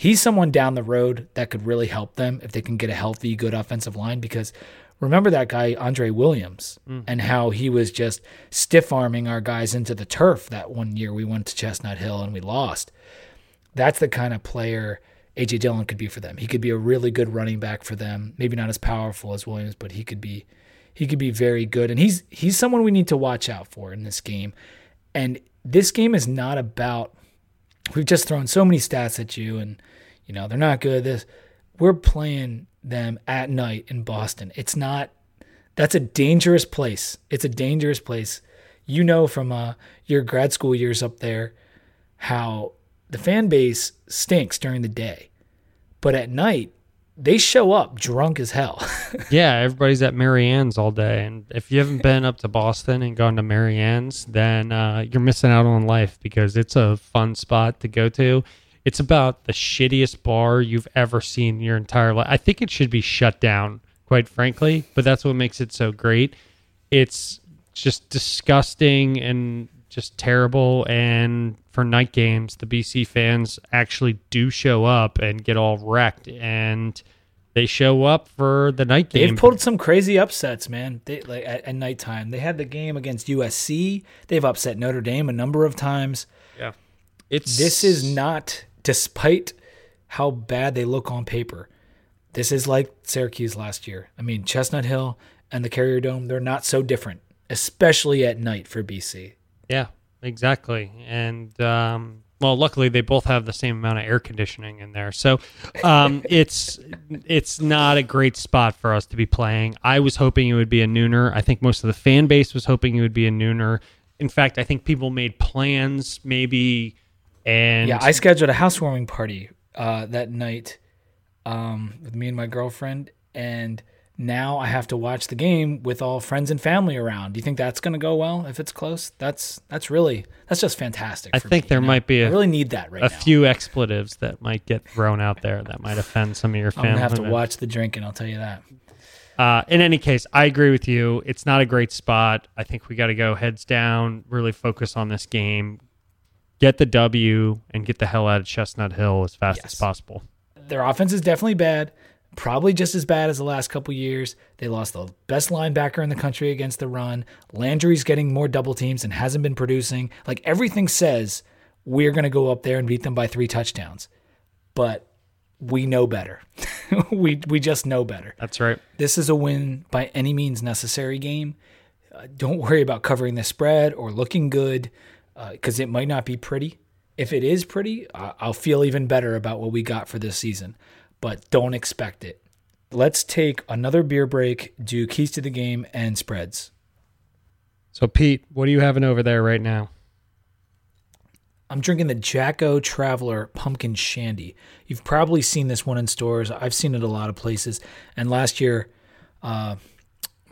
he's someone down the road that could really help them if they can get a healthy, good offensive line. Because remember that guy, Andre Williams, mm. and how he was just stiff arming our guys into the turf that one year we went to Chestnut Hill and we lost. That's the kind of player AJ Dillon could be for them. He could be a really good running back for them. Maybe not as powerful as Williams, but he could be he could be very good. And he's he's someone we need to watch out for in this game. And this game is not about we've just thrown so many stats at you and you know they're not good. This we're playing them at night in boston. It's not that's a dangerous place. It's a dangerous place. You know from uh, your grad school years up there how the fan base stinks during the day. But at night they show up drunk as hell. Yeah, everybody's at Mary Ann's all day, and if you haven't been up to Boston and gone to Mary Ann's, then uh, you're missing out on life because it's a fun spot to go to. It's about the shittiest bar you've ever seen in your entire life. I think it should be shut down, quite frankly, but that's what makes it so great. It's just disgusting and just terrible. And for night games, the BC fans actually do show up and get all wrecked, and they show up for the night game. They've pulled some crazy upsets, man. They, like at, at nighttime, they had the game against USC. They've upset Notre Dame a number of times. yeah, it's This is not, despite how bad they look on paper. This is like Syracuse last year. I mean, Chestnut Hill and the Carrier Dome, they're not so different, especially at night for BC. Yeah, exactly. And um, well, luckily they both have the same amount of air conditioning in there, so um, it's it's not a great spot for us to be playing. I was hoping it would be a nooner. I think most of the fan base was hoping it would be a nooner. In fact, I think people made plans maybe, and Yeah, I scheduled a housewarming party uh, that night um, with me and my girlfriend, and now I have to watch the game with all friends and family around. Do you think that's going to go well if it's close? That's that's really that's just fantastic. I for think me, there you know? might be I a- really need that right a now. few expletives that might get thrown out there that might offend some of your I'm family. gonna have to watch the drinking. I'll tell you that. Uh, in any case, I agree with you. It's not a great spot. I think we got to go heads down, really focus on this game, get the W, and get the hell out of Chestnut Hill as fast as possible. Their offense is definitely bad, probably just as bad as the last couple years. They lost the best linebacker in the country against the run. Landry's getting more double teams and hasn't been producing. Like everything says, we're going to go up there and beat them by three touchdowns. But we know better. we we just know better. That's right. This is a win by any means necessary game. Uh, don't worry about covering the spread or looking good because it might not be pretty. If it is pretty, I- I'll feel even better about what we got for this season, but don't expect it. Let's take another beer break, do keys to the game and spreads. So, Pete, what are you having over there right now? I'm drinking the Jack-O Traveler Pumpkin Shandy. You've probably seen this one in stores. I've seen it a lot of places. And last year, uh,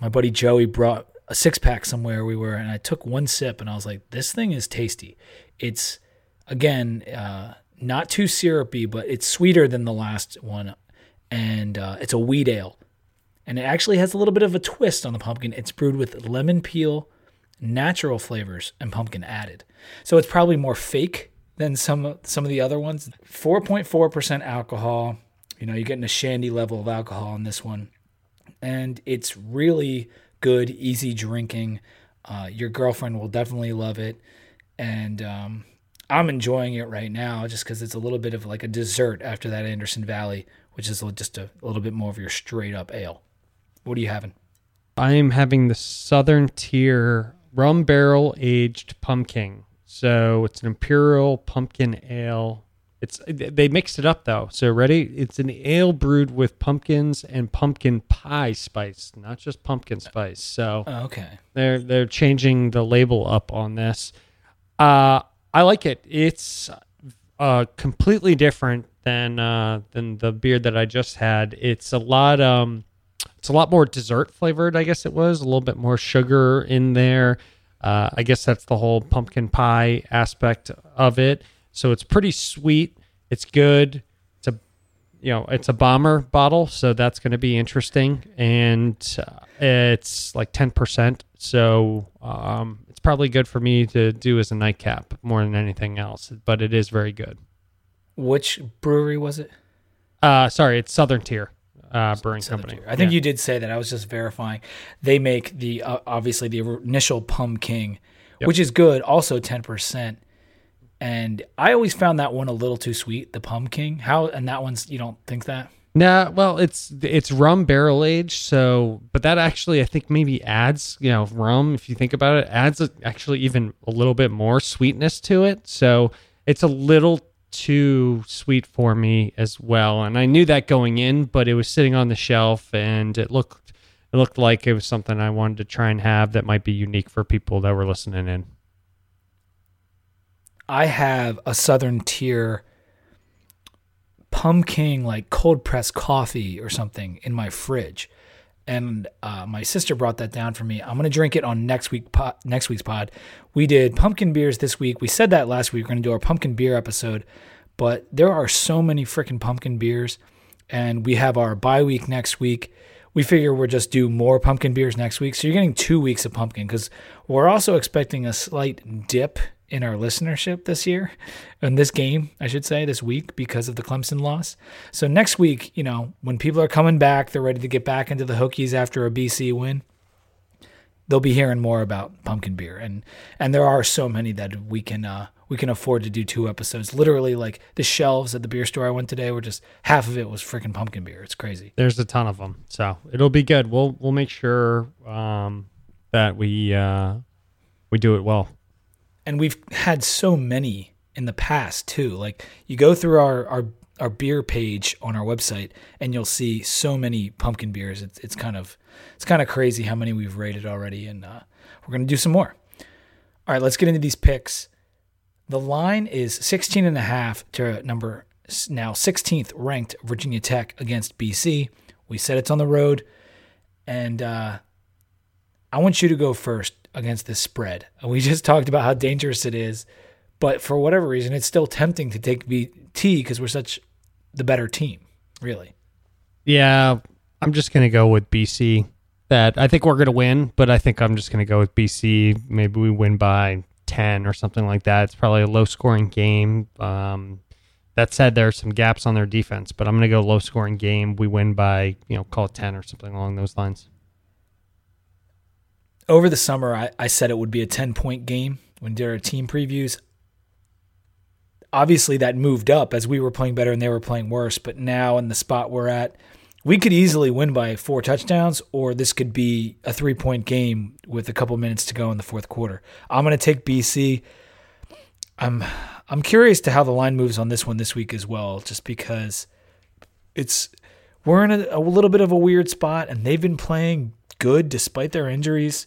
my buddy Joey brought a six pack somewhere we were, and I took one sip, and I was like, "This thing is tasty." It's again uh, not too syrupy, but it's sweeter than the last one, and uh, it's a wheat ale, and it actually has a little bit of a twist on the pumpkin. It's brewed with lemon peel, natural flavors, and pumpkin added. So it's probably more fake than some some of the other ones. 4.4% alcohol. You know, you're getting a shandy level of alcohol in this one. And it's really good, easy drinking. Uh, your girlfriend will definitely love it. And um, I'm enjoying it right now just because it's a little bit of like a dessert after that Anderson Valley, which is just a, a little bit more of your straight up ale. What are you having? I am having the Southern Tier rum barrel aged pumpkin. So it's an imperial pumpkin ale. It's they mixed it up though. So ready? It's an ale brewed with pumpkins and pumpkin pie spice, not just pumpkin spice. So Oh, okay. they're they're changing the label up on this. Uh, I like it. It's uh, completely different than uh, than the beer that I just had. It's a lot um, it's a lot more dessert flavored. I guess it was a little bit more sugar in there. Uh, I guess that's the whole pumpkin pie aspect of it. So it's pretty sweet. It's good. It's a you know it's a bomber bottle, so that's going to be interesting. And uh, it's like ten percent, so um, it's probably good for me to do as a nightcap more than anything else. But it is very good. Which brewery was it? Uh, sorry, it's Southern Tier uh, Brewing Southern Company. Tier. I think Yeah. you did say that. I was just verifying. They make the uh, obviously the initial Pumking, which is good, also ten percent. And I always found that one a little too sweet, the Pumpkin. How and that one's you don't think that? Nah, well, it's it's rum barrel aged, so but that actually I think maybe adds you know rum if you think about it adds a, actually even a little bit more sweetness to it. So it's a little too sweet for me as well, and I knew that going in, but it was sitting on the shelf and it looked it looked like it was something I wanted to try and have that might be unique for people that were listening in. I have a Southern Tier pumpkin like cold pressed coffee or something in my fridge. And uh, my sister brought that down for me. I'm gonna drink it on next week po- next week's pod. We did pumpkin beers this week. We said that last week. We're gonna do our pumpkin beer episode, but there are so many freaking pumpkin beers, and we have our bye week next week. We figure we'll just do more pumpkin beers next week. So you're getting two weeks of pumpkin because we're also expecting a slight dip in our listenership this year, in this game, I should say, this week because of the Clemson loss. So next week, you know, when people are coming back, they're ready to get back into the Hokies after a BC win. They'll be hearing more about pumpkin beer, and and there are so many that we can uh, we can afford to do two episodes. Literally, like the shelves at the beer store I went today were just half of it was freaking pumpkin beer. It's crazy. There's a ton of them, so it'll be good. We'll we'll make sure um, that we uh, we do it well. And we've had so many in the past too. Like you go through our our our beer page on our website and you'll see so many pumpkin beers. It's it's kind of it's kind of crazy how many we've rated already, and uh, we're gonna do some more. All right, let's get into these picks. The line is 16 and a half to number now 16th ranked Virginia Tech against BC. We said it's on the road, and uh, I want you to go first against this spread. And We just talked about how dangerous it is, but for whatever reason, it's still tempting to take VT because we're such the better team, really. Yeah, I'm just gonna go with BC. That I think we're gonna win, but I think I'm just gonna go with BC. Maybe we win by ten or something like that. It's probably a low scoring game. Um, that said, there are some gaps on their defense, but I'm gonna go low scoring game. We win by you know call it ten or something along those lines. Over the summer, I, I said it would be a 10 point game when did our team previews. Obviously, that moved up as we were playing better and they were playing worse, but now in the spot we're at, we could easily win by four touchdowns, or this could be a three point game with a couple minutes to go in the fourth quarter. I'm going to take BC. I'm I'm curious to how the line moves on this one this week as well, just because it's we're in a, a little bit of a weird spot, and they've been playing good despite their injuries.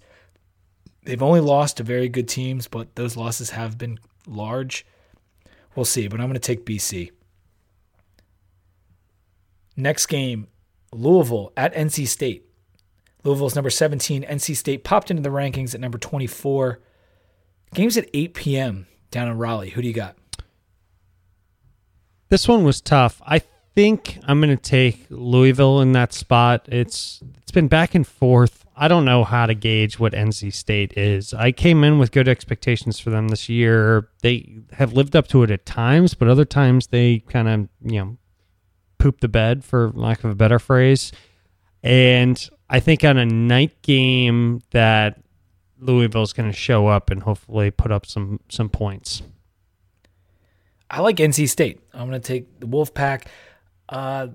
They've only lost to very good teams, but those losses have been large. We'll see, but I'm going to take BC. Next game, Louisville at NC State. Louisville's number 17. NC State popped into the rankings at number 24. Game's at 8 p.m. down in Raleigh. Who do you got? This one was tough. I think I'm going to take Louisville in that spot. It's it's been back and forth. I don't know how to gauge what NC State is. I came in with good expectations for them this year. They have lived up to it at times, but other times they kind of, you know, poop the bed for lack of a better phrase. And I think on a night game that Louisville's going to show up and hopefully put up some some points. I like NC State. I'm going to take the Wolfpack. Uh,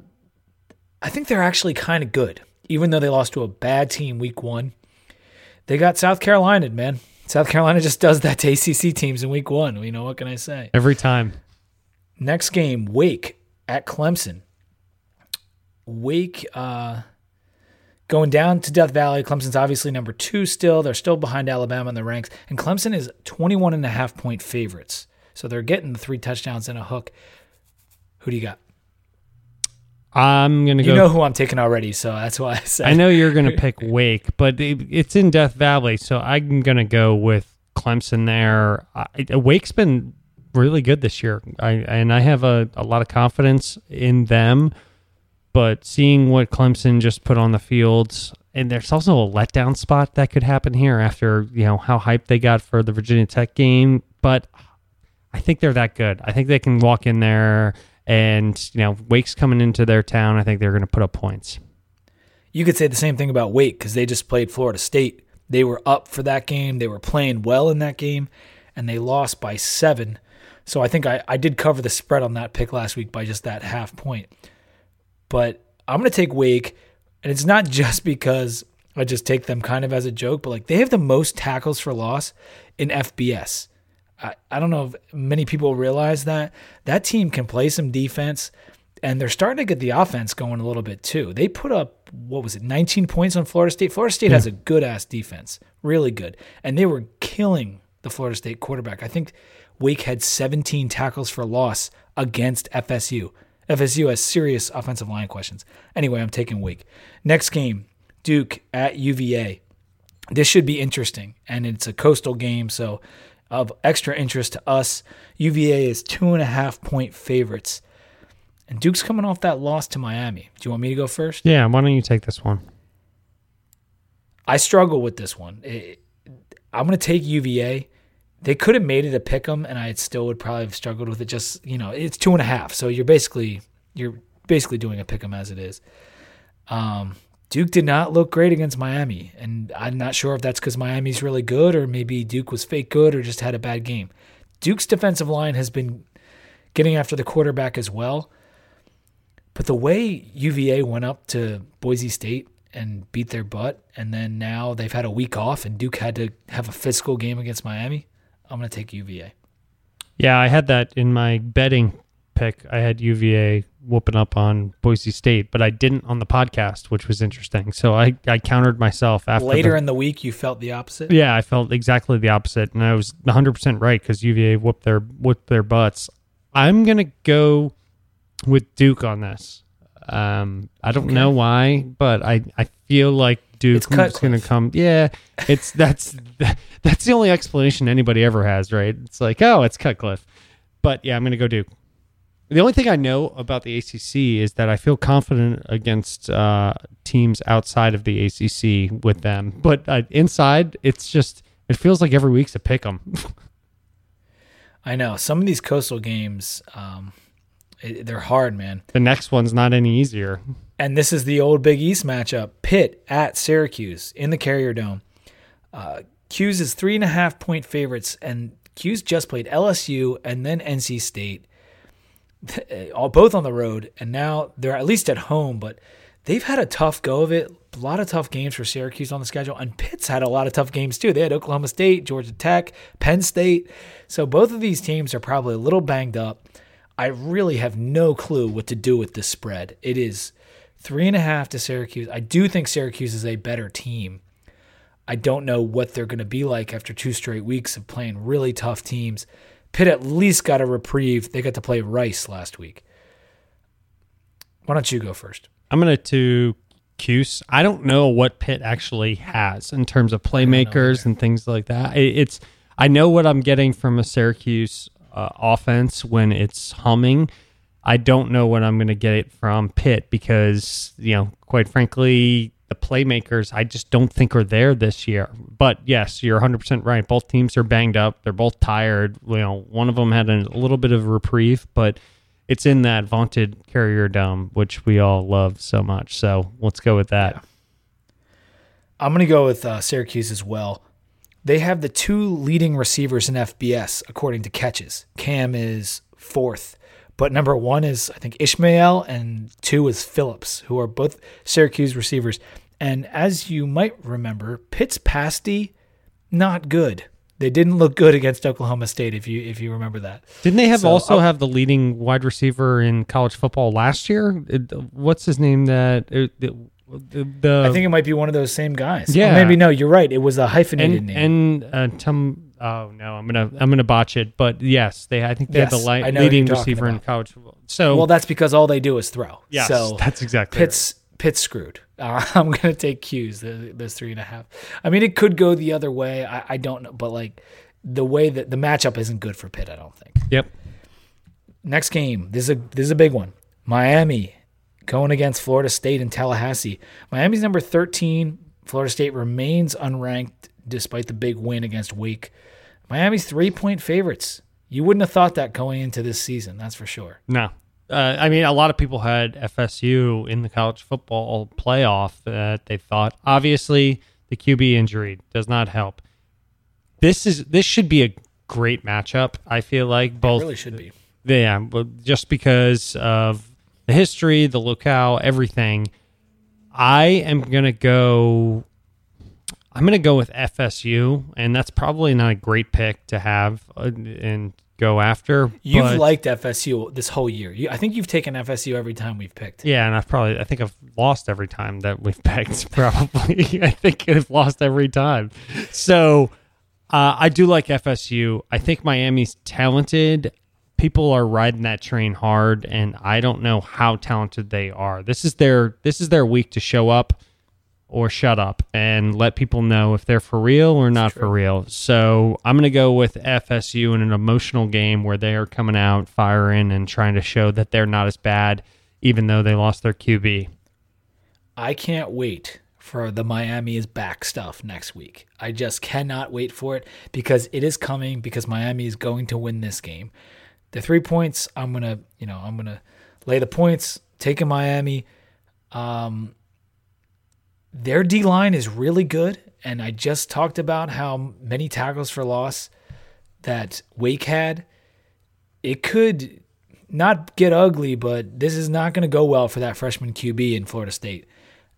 I think they're actually kind of good, even though they lost to a bad team week one. They got South Carolina, man. South Carolina just does that to ACC teams in week one. You know, what can I say? Every time. Next game, Wake at Clemson. Wake uh, going down to Death Valley. Clemson's obviously number two still. They're still behind Alabama in the ranks. And Clemson is 21 and a half point favorites. So they're getting the three touchdowns and a hook. Who do you got? I'm going to go You know who I'm taking already, so that's why I said. I know you're going to pick Wake, but it, it's in Death Valley, so I'm going to go with Clemson there. I, Wake's been really good this year, I, and I have a, a lot of confidence in them. But seeing what Clemson just put on the field, and there's also a letdown spot that could happen here after you know how hyped they got for the Virginia Tech game. But I think they're that good. I think they can walk in there, and you know Wake's coming into their town. I think they're going to put up points. You could say the same thing about Wake because they just played Florida State. They were up for that game. They were playing well in that game, and they lost by seven. So I think I, I did cover the spread on that pick last week by just that half point. But I'm going to take Wake, and it's not just because I just take them kind of as a joke, but like they have the most tackles for loss in FBS. I, I don't know if many people realize that. That team can play some defense, and they're starting to get the offense going a little bit too. They put up, what was it, 19 points on Florida State? Florida State has a good ass defense, really good. And they were killing the Florida State quarterback. I think Wake had 17 tackles for loss against FSU. FSU has serious offensive line questions. Anyway, I'm taking Wake. Next game, Duke at UVA. This should be interesting, and it's a coastal game, so of extra interest to us. UVA is two and a half point favorites, and Duke's coming off that loss to Miami. Do you want me to go first? Yeah, why don't you take this one? I struggle with this one. It- I'm going to take UVA. They could have made it a pick 'em, and I still would probably have struggled with it. Just you know, it's two and a half, so you're basically you're basically doing a pick 'em as it is. Um, Duke did not look great against Miami, and I'm not sure if that's because Miami's really good, or maybe Duke was fake good, or just had a bad game. Duke's defensive line has been getting after the quarterback as well. But the way UVA went up to Boise State and beat their butt, and then now they've had a week off, and Duke had to have a physical game against Miami. I'm going to take UVA. Yeah, I had that in my betting pick. I had UVA whooping up on Boise State, but I didn't on the podcast, which was interesting. So I, I countered myself after Later the- in the week, you felt the opposite. Yeah, I felt exactly the opposite, and I was 100 percent right because UVA whooped their whooped their butts. I'm gonna go with Duke on this. Um, I don't know why, but I I feel like Duke is gonna come. Yeah, it's that's that's the only explanation anybody ever has, right? It's like, oh, it's Cutcliffe. But yeah, I'm gonna go Duke. The only thing I know about the ACC is that I feel confident against uh, teams outside of the ACC with them, but uh, inside, it's just it feels like every week's a pick 'em. I know some of these coastal games, um, it- they're hard, man. the next one's not any easier. And this is the old Big East matchup: Pitt at Syracuse in the Carrier Dome. Uh, Cuse is three and a half point favorites, and Cuse just played LSU and then NC State, Uh, all both on the road, and now they're at least at home. But they've had a tough go of it. A lot of tough games for Syracuse on the schedule, and Pitt's had a lot of tough games too. They had Oklahoma State, Georgia Tech, Penn State. So both of these teams are probably a little banged up. I really have no clue what to do with this spread. It is three and a half to Syracuse. I do think Syracuse is a better team. I don't know what they're going to be like after two straight weeks of playing really tough teams. Pitt at least got a reprieve. They got to play Rice last week. Why don't you go first? I'm gonna to Cuse. I don't know what Pitt actually has in terms of playmakers and things like that. It's I know what I'm getting from a Syracuse uh, offense when it's humming. I don't know what I'm going to get it from Pitt because you know, quite frankly, the playmakers I just don't think are there this year. But yes, you're 100 percent right. Both teams are banged up. They're both tired. You know, one of them had a little bit of reprieve, but it's in that vaunted Carrier Dome, which we all love so much. So let's go with that. I'm going to go with uh, Syracuse as well. They have the two leading receivers in FBS according to catches. Cam is fourth, but number one is I think Ishmael, and two is Philips, who are both Syracuse receivers. And as you might remember, Pitt's pasty not good. They didn't look good against Oklahoma State if you if you remember that. Didn't they have So, also I'll- have the leading wide receiver in college football last year? It- what's his name? That it, the, the, the I think it might be one of those same guys. Or Yeah. maybe no, you're right. It was a hyphenated and name. and uh, Tom. Oh no, I'm gonna I'm gonna botch it. But yes, they I think they had the li- I know who leading receiver in college football. So well, that's because all they do is throw. yes, so that's exactly Pitt's Pitt's screwed. Uh, I'm gonna take Cuse. the- Those three and a half. I mean, it could go the other way. I, I don't know, but like the way that the matchup isn't good for Pitt. I don't think. Yep. Next game. This is a this is a big one. Miami going against Florida State in Tallahassee. Miami's number 13. Florida State remains unranked despite the big win against Wake. Miami's three point favorites. You wouldn't have thought that going into this season. That's for sure. No. Uh, I mean, a lot of people had FSU in the college football playoff that they thought. Obviously, the QB injury does not help. This is this should be a great matchup. I feel like both really should be. Yeah, but just because of the history, the locale, everything, I am gonna go. I'm gonna go with FSU, and that's probably not a great pick to have uh, and go after. You've liked FSU this whole year. You, I think you've taken FSU every time we've picked. yeah, and I've probably I think I've lost every time that we've picked. Probably, I think I've lost every time. So uh, I do like FSU. I think Miami's talented. people are riding that train hard, and I don't know how talented they are. This is their this is their week to show up or shut up and let people know if they're for real or not for real. So I'm going to go with FSU in an emotional game where they are coming out firing and trying to show that they're not as bad, even though they lost their QB. I can't wait for the Miami is back stuff next week. I just cannot wait for it because it is coming because Miami is going to win this game. The three points, I'm gonna, you know, I'm gonna lay the points, taking Miami. Um, their D line is really good, and I just talked about how many tackles for loss that Wake had. It could not get ugly, but this is not going to go well for that freshman QB in Florida State.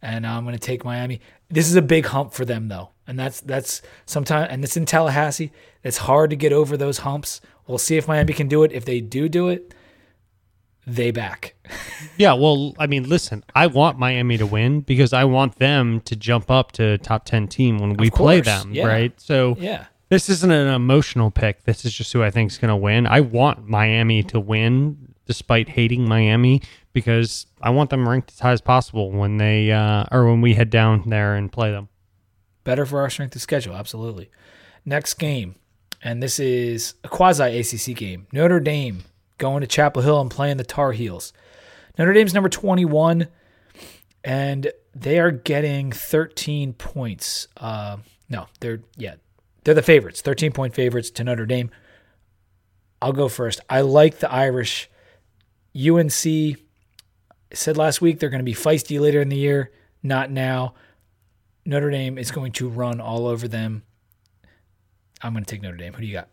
And I'm going to take Miami. This is a big hump for them, though, and that's that's sometimes, and it's in Tallahassee. It's hard to get over those humps. We'll see if Miami can do it. If they do do it, they back. Yeah, well, I mean, listen, I want Miami to win because I want them to jump up to top 10 team when we play them, yeah. right? So yeah. this isn't an emotional pick. This is just who I think is going to win. I want Miami to win despite hating Miami because I want them ranked as high as possible when they uh, or when we head down there and play them. better for our strength of schedule. Absolutely. Next game, and this is a quasi ACC game. Notre Dame going to Chapel Hill and playing the Tar Heels. Notre Dame's number 21, and they are getting 13 points. Uh, no, they're yeah, they're the favorites. 13 point favorites to Notre Dame. I'll go first. I like the Irish. UNC said last week they're going to be feisty later in the year. Not now. Notre Dame is going to run all over them. I'm going to take Notre Dame. Who do you got?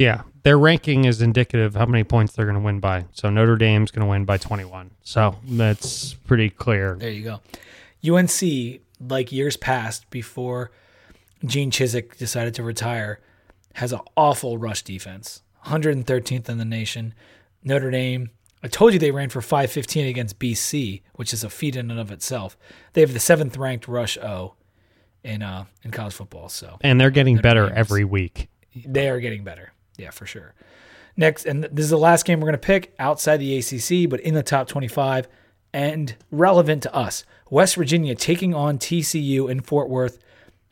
Yeah, their ranking is indicative of how many points they're going to win by. So Notre Dame's going to win by 21. So that's pretty clear. There you go. UNC, like years past before Gene Chizik decided to retire, has an awful rush defense. 113th in the nation. Notre Dame, I told you they ran for 515 against BC, which is a feat in and of itself. They have the seventh ranked rush O in uh in college football. So And they're getting Notre better Dame's- every week. they are getting better. Yeah, for sure. Next, and this is the last game we're going to pick outside the ACC, but in the top 25 and relevant to us. West Virginia taking on TCU in Fort Worth.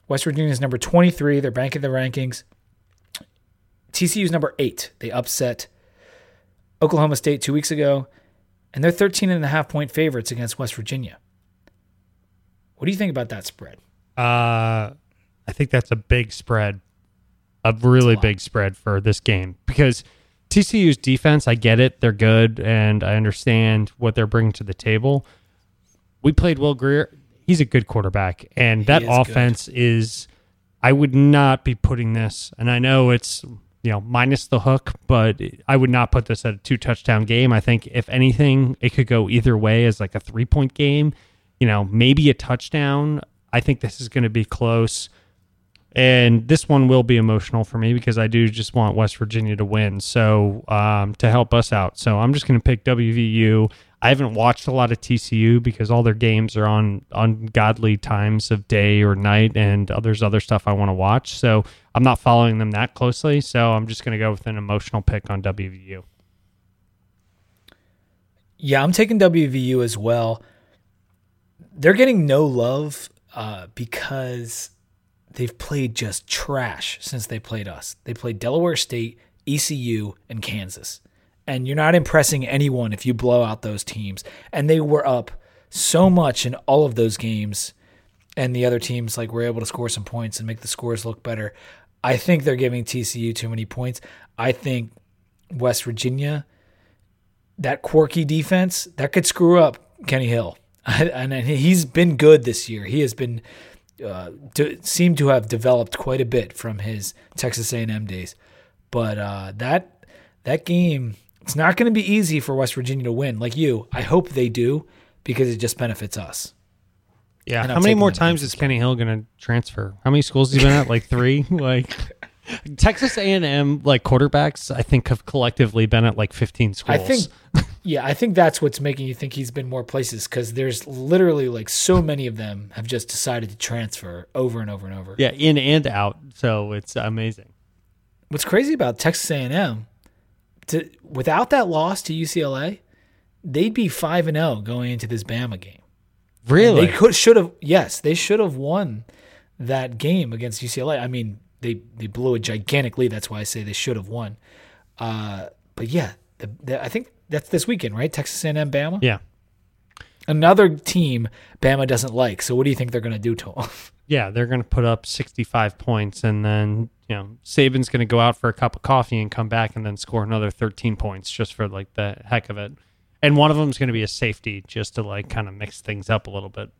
West Virginia is number 23. They're banking the rankings. TCU is number eight. They upset Oklahoma State two weeks ago, and they're 13 and a half point favorites against West Virginia. What do you think about that spread? Uh, I think that's a big spread, a really lot. big spread for this game because TCU's defense, I get it, they're good, and I understand what they're bringing to the table. We played Will Grier; he's a good quarterback, and that is good. offense is. I would not be putting this, and I know it's you know minus the hook, but I would not put this at a two touchdown game. I think if anything, it could go either way as like a three point game. You know, maybe a touchdown. I think this is going to be close. And this one will be emotional for me because I do just want West Virginia to win. So um, to help us out, so I'm just going to pick WVU. I haven't watched a lot of TCU because all their games are on ungodly times of day or night, and there's other stuff I want to watch. So I'm not following them that closely. So I'm just going to go with an emotional pick on WVU. Yeah, I'm taking WVU as well. They're getting no love uh, because they've played just trash since they played us. They played Delaware State, ECU, and Kansas. And you're not impressing anyone if you blow out those teams. And they were up so much in all of those games, and the other teams like were able to score some points and make the scores look better. I think they're giving TCU too many points. I think West Virginia that quirky defense that could screw up Kenny Hill, and he's been good this year. He has been uh, to, seemed to have developed quite a bit from his Texas A&M days, but uh, that that game it's not going to be easy for West Virginia to win. Like you, I hope they do because it just benefits us. Yeah. How many more times is Kenny Hill going to transfer? How many schools has he been at? Like three? Like Texas A&M like quarterbacks I think have collectively been at like 15 schools. I think, yeah, I think that's what's making you think he's been more places because there's literally like so many of them have just decided to transfer over and over and over. yeah, in and out. So it's amazing. What's crazy about Texas A&M? to without that loss to UCLA, they'd be five and zero going into this Bama game. Really? They could should have yes, they should have won that game against UCLA. I mean, they they blew a gigantic lead. That's why I say they should have won. Uh, but yeah, the, the, I think that's this weekend, right? Texas A&M, Bama. yeah. Another team Bama doesn't like. So what do you think they're going to do to them? Yeah, they're going to put up 65 points, and then you know Saban's going to go out for a cup of coffee and come back and then score another 13 points just for like the heck of it. And one of them is going to be a safety just to like kind of mix things up a little bit.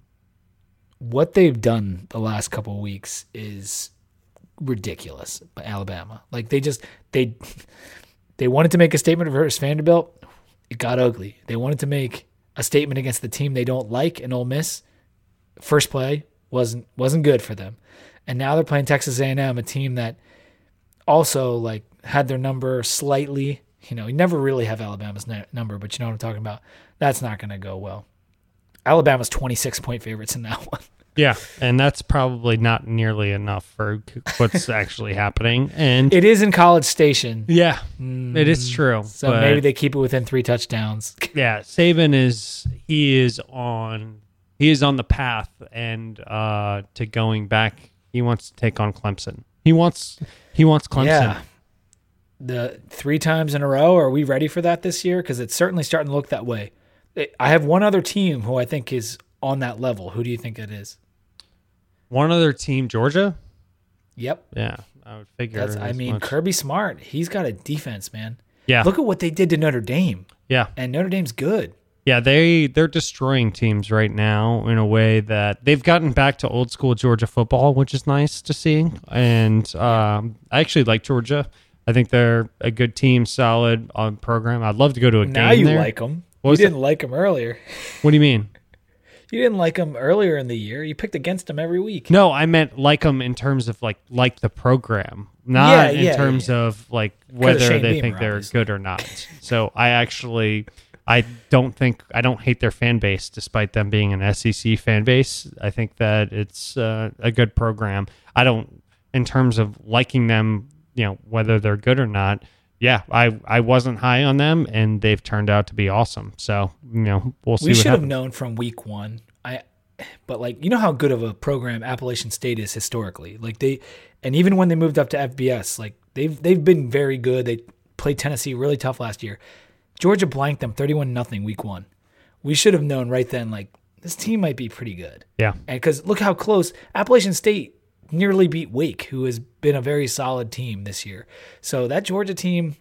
what they've done the last couple of weeks is ridiculous by Alabama. Like they just they they wanted to make a statement versus Vanderbilt. It got ugly. They wanted to make a statement against the team they don't like in Ole Miss. First play wasn't wasn't good for them, and now they're playing Texas A&M, a team that also like had their number slightly. You know, you never really have Alabama's number, but you know what I'm talking about. That's not going to go well. Alabama's 26 point favorites in that one. Yeah, and that's probably not nearly enough for what's actually happening. And It is in College Station, yeah, it is true. so maybe they keep it within three touchdowns. yeah, Saban is he is on he is on the path and uh to going back. He wants to take on Clemson. He wants he wants Clemson. Yeah. The three times in a row, are we ready for that this year? Because it's certainly starting to look that way. I have one other team who I think is on that level. Who do you think it is? One other team, Georgia. Yep. Yeah, I would figure. That's I mean, much. Kirby Smart, he's got a defense, man. yeah, Look at what they did to Notre Dame. yeah, And Notre Dame's good. yeah. They they're destroying teams right now in a way that they've gotten back to old school Georgia football, which is nice to see. And um, I actually like Georgia. I think they're a good team, solid on program. I'd love to go to a now game Now you there. like them. What You didn't like them earlier. What do you mean? You didn't like them earlier in the year. You picked against them every week. No, I meant like them in terms of like like the program, not Yeah, in yeah, terms yeah. of like whether they Beamer, think they're obviously. good or not. So I actually, I don't think I don't hate their fan base, despite them being an SEC fan base. I think that it's uh, a good program. I don't, in terms of liking them, you know, whether they're good or not. Yeah, I I wasn't high on them, and they've turned out to be awesome. So you know, we'll see. we should have known from week one. I, but like you know how good of a program Appalachian State is historically. Like they, and even when they moved up to FBS, like they've they've been very good. They played Tennessee really tough last year. Georgia blanked them thirty-one nothing week one. We should have known right then. Like this team might be pretty good. Yeah, And because look how close Appalachian State nearly beat Wake, who has been a very solid team this year. So that Georgia team,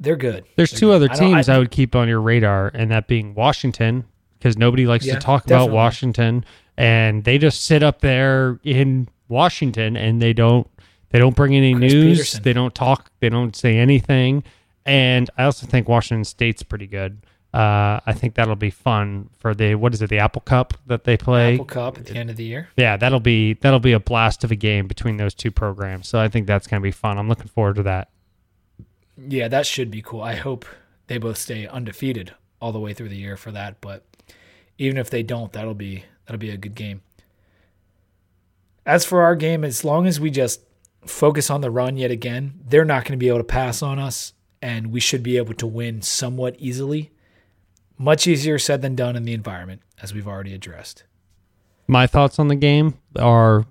they're good. There's They're two good. other I teams I- I, would keep on your radar, and that being Washington, because nobody likes Yeah, to talk definitely. about Washington, and they just sit up there in Washington and they don't they don't bring any Chris news, Peterson. they don't talk, they don't say anything, and I also think Washington State's pretty good. Uh, I think that'll be fun for the what is it, the Apple Cup that they play. Apple Cup at the end of the year. Yeah, that'll be that'll be a blast of a game between those two programs. So I think that's going to be fun. I'm looking forward to that. Yeah, that should be cool. I hope they both stay undefeated all the way through the year for that. But even if they don't, that'll be that'll be a good game. As for our game, as long as we just focus on the run yet again, they're not going to be able to pass on us, and we should be able to win somewhat easily. Much easier said than done in the environment, as we've already addressed. My thoughts on the game are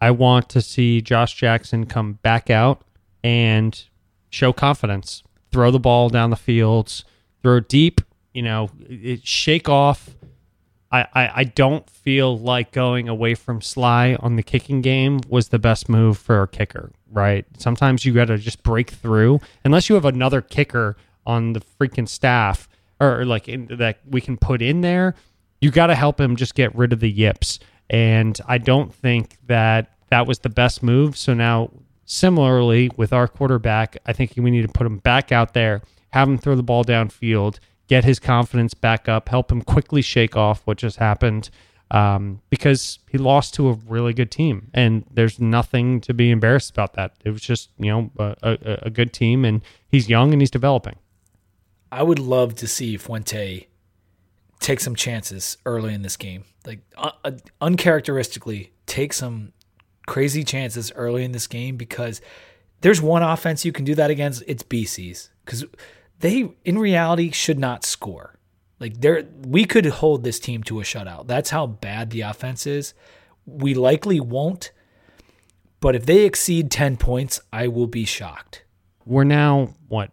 I want to see Josh Jackson come back out and show confidence. Throw the ball down the fields, throw deep, you know, it, shake off. I, I, I don't feel like going away from Slye on the kicking game was the best move for a kicker, right? Sometimes you got to just break through, unless you have another kicker on the freaking staff or like in, that we can put in there. You got to help him just get rid of the yips, and I don't think that that was the best move. So now, similarly with our quarterback, I think we need to put him back out there, have him throw the ball downfield, get his confidence back up, help him quickly shake off what just happened. Um, because he lost to a really good team, and there's nothing to be embarrassed about that. It was just you know a, a, a good team, and he's young and he's developing. I would love to see Fuente take some chances early in this game. Like uh, uh, uncharacteristically, take some crazy chances early in this game because there's one offense you can do that against, it's BC's because they, in reality, should not score. Like there, we could hold this team to a shutout. That's how bad the offense is. We likely won't, but if they exceed ten points, I will be shocked. We're now what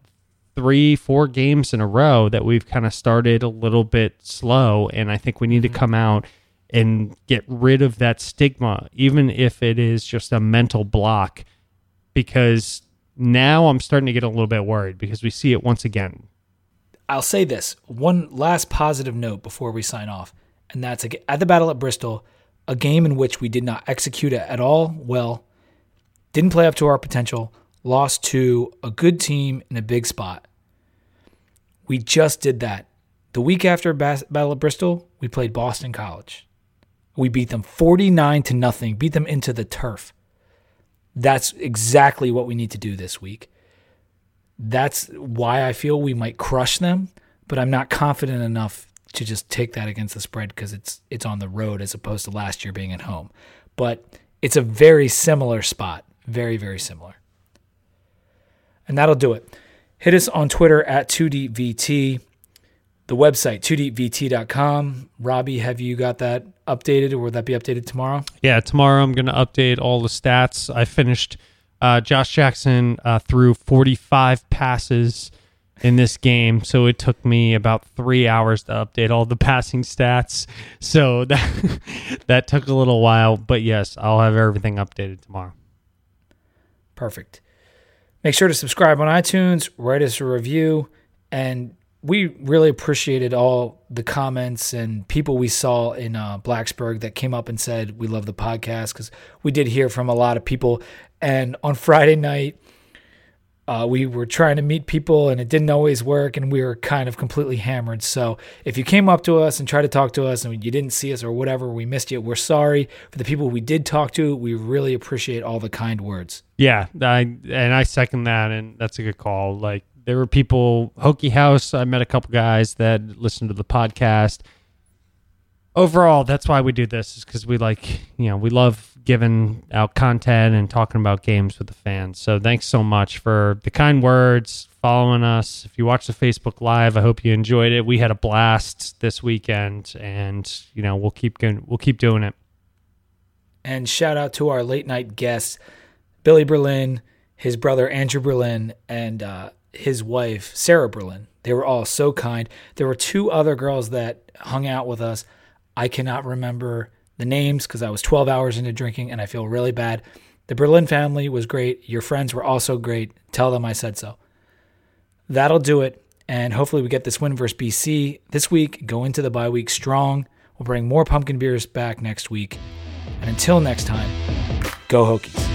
three, four games in a row that we've kind of started a little bit slow, and I think we need to mm-hmm. come out and get rid of that stigma, even if it is just a mental block, because now I'm starting to get a little bit worried because we see it once again. I'll say this one last positive note before we sign off, and that's at the battle at Bristol, a game in which we did not execute it at all well, didn't play up to our potential, lost to a good team in a big spot. We just did that. The week after Bas- Battle of Bristol, we played Boston College. We beat them 49 to nothing, beat them into the turf. That's exactly what we need to do this week. That's why I feel we might crush them, but I'm not confident enough to just take that against the spread because it's it's on the road as opposed to last year being at home. But it's a very similar spot, very very similar. And that'll do it. Hit us on Twitter at 2DVT, the website 2DVT.com. Robbie, have you got that updated or will that be updated tomorrow? Yeah, tomorrow I'm going to update all the stats. I finished uh, Josh Jackson uh, threw 45 passes in this game, so it took me about three hours to update all the passing stats. So that that took a little while, but yes, I'll have everything updated tomorrow. Perfect. Make sure to subscribe on iTunes, write us a review, and we really appreciated all the comments and people we saw in uh, Blacksburg that came up and said we love the podcast because we did hear from a lot of people. And on Friday night, uh, we were trying to meet people and it didn't always work, and we were kind of completely hammered. So if you came up to us and tried to talk to us and you didn't see us or whatever, we missed you. We're sorry. For the people we did talk to, we really appreciate all the kind words. Yeah, I and I second that, and that's a good call. Like there were people, Hokie House. I met a couple guys that listened to the podcast. Overall, that's why we do this, is because we like, you know, we love giving out content and talking about games with the fans. So thanks so much for the kind words, following us. If you watch the Facebook Live, I hope you enjoyed it. We had a blast this weekend, and you know, we'll keep going. We'll keep doing it. And shout out to our late night guests, Billy Berlin, his brother Andrew Berlin, and uh, his wife Sarah Berlin. They were all so kind. There were two other girls that hung out with us. I cannot remember the names because I was 12 hours into drinking and I feel really bad. The Berlin family was great. Your friends were also great. Tell them I said so. That'll do it. And hopefully we get this win versus BC this week. Go into the bye week strong. We'll bring more pumpkin beers back next week. And until next time, go Hokies.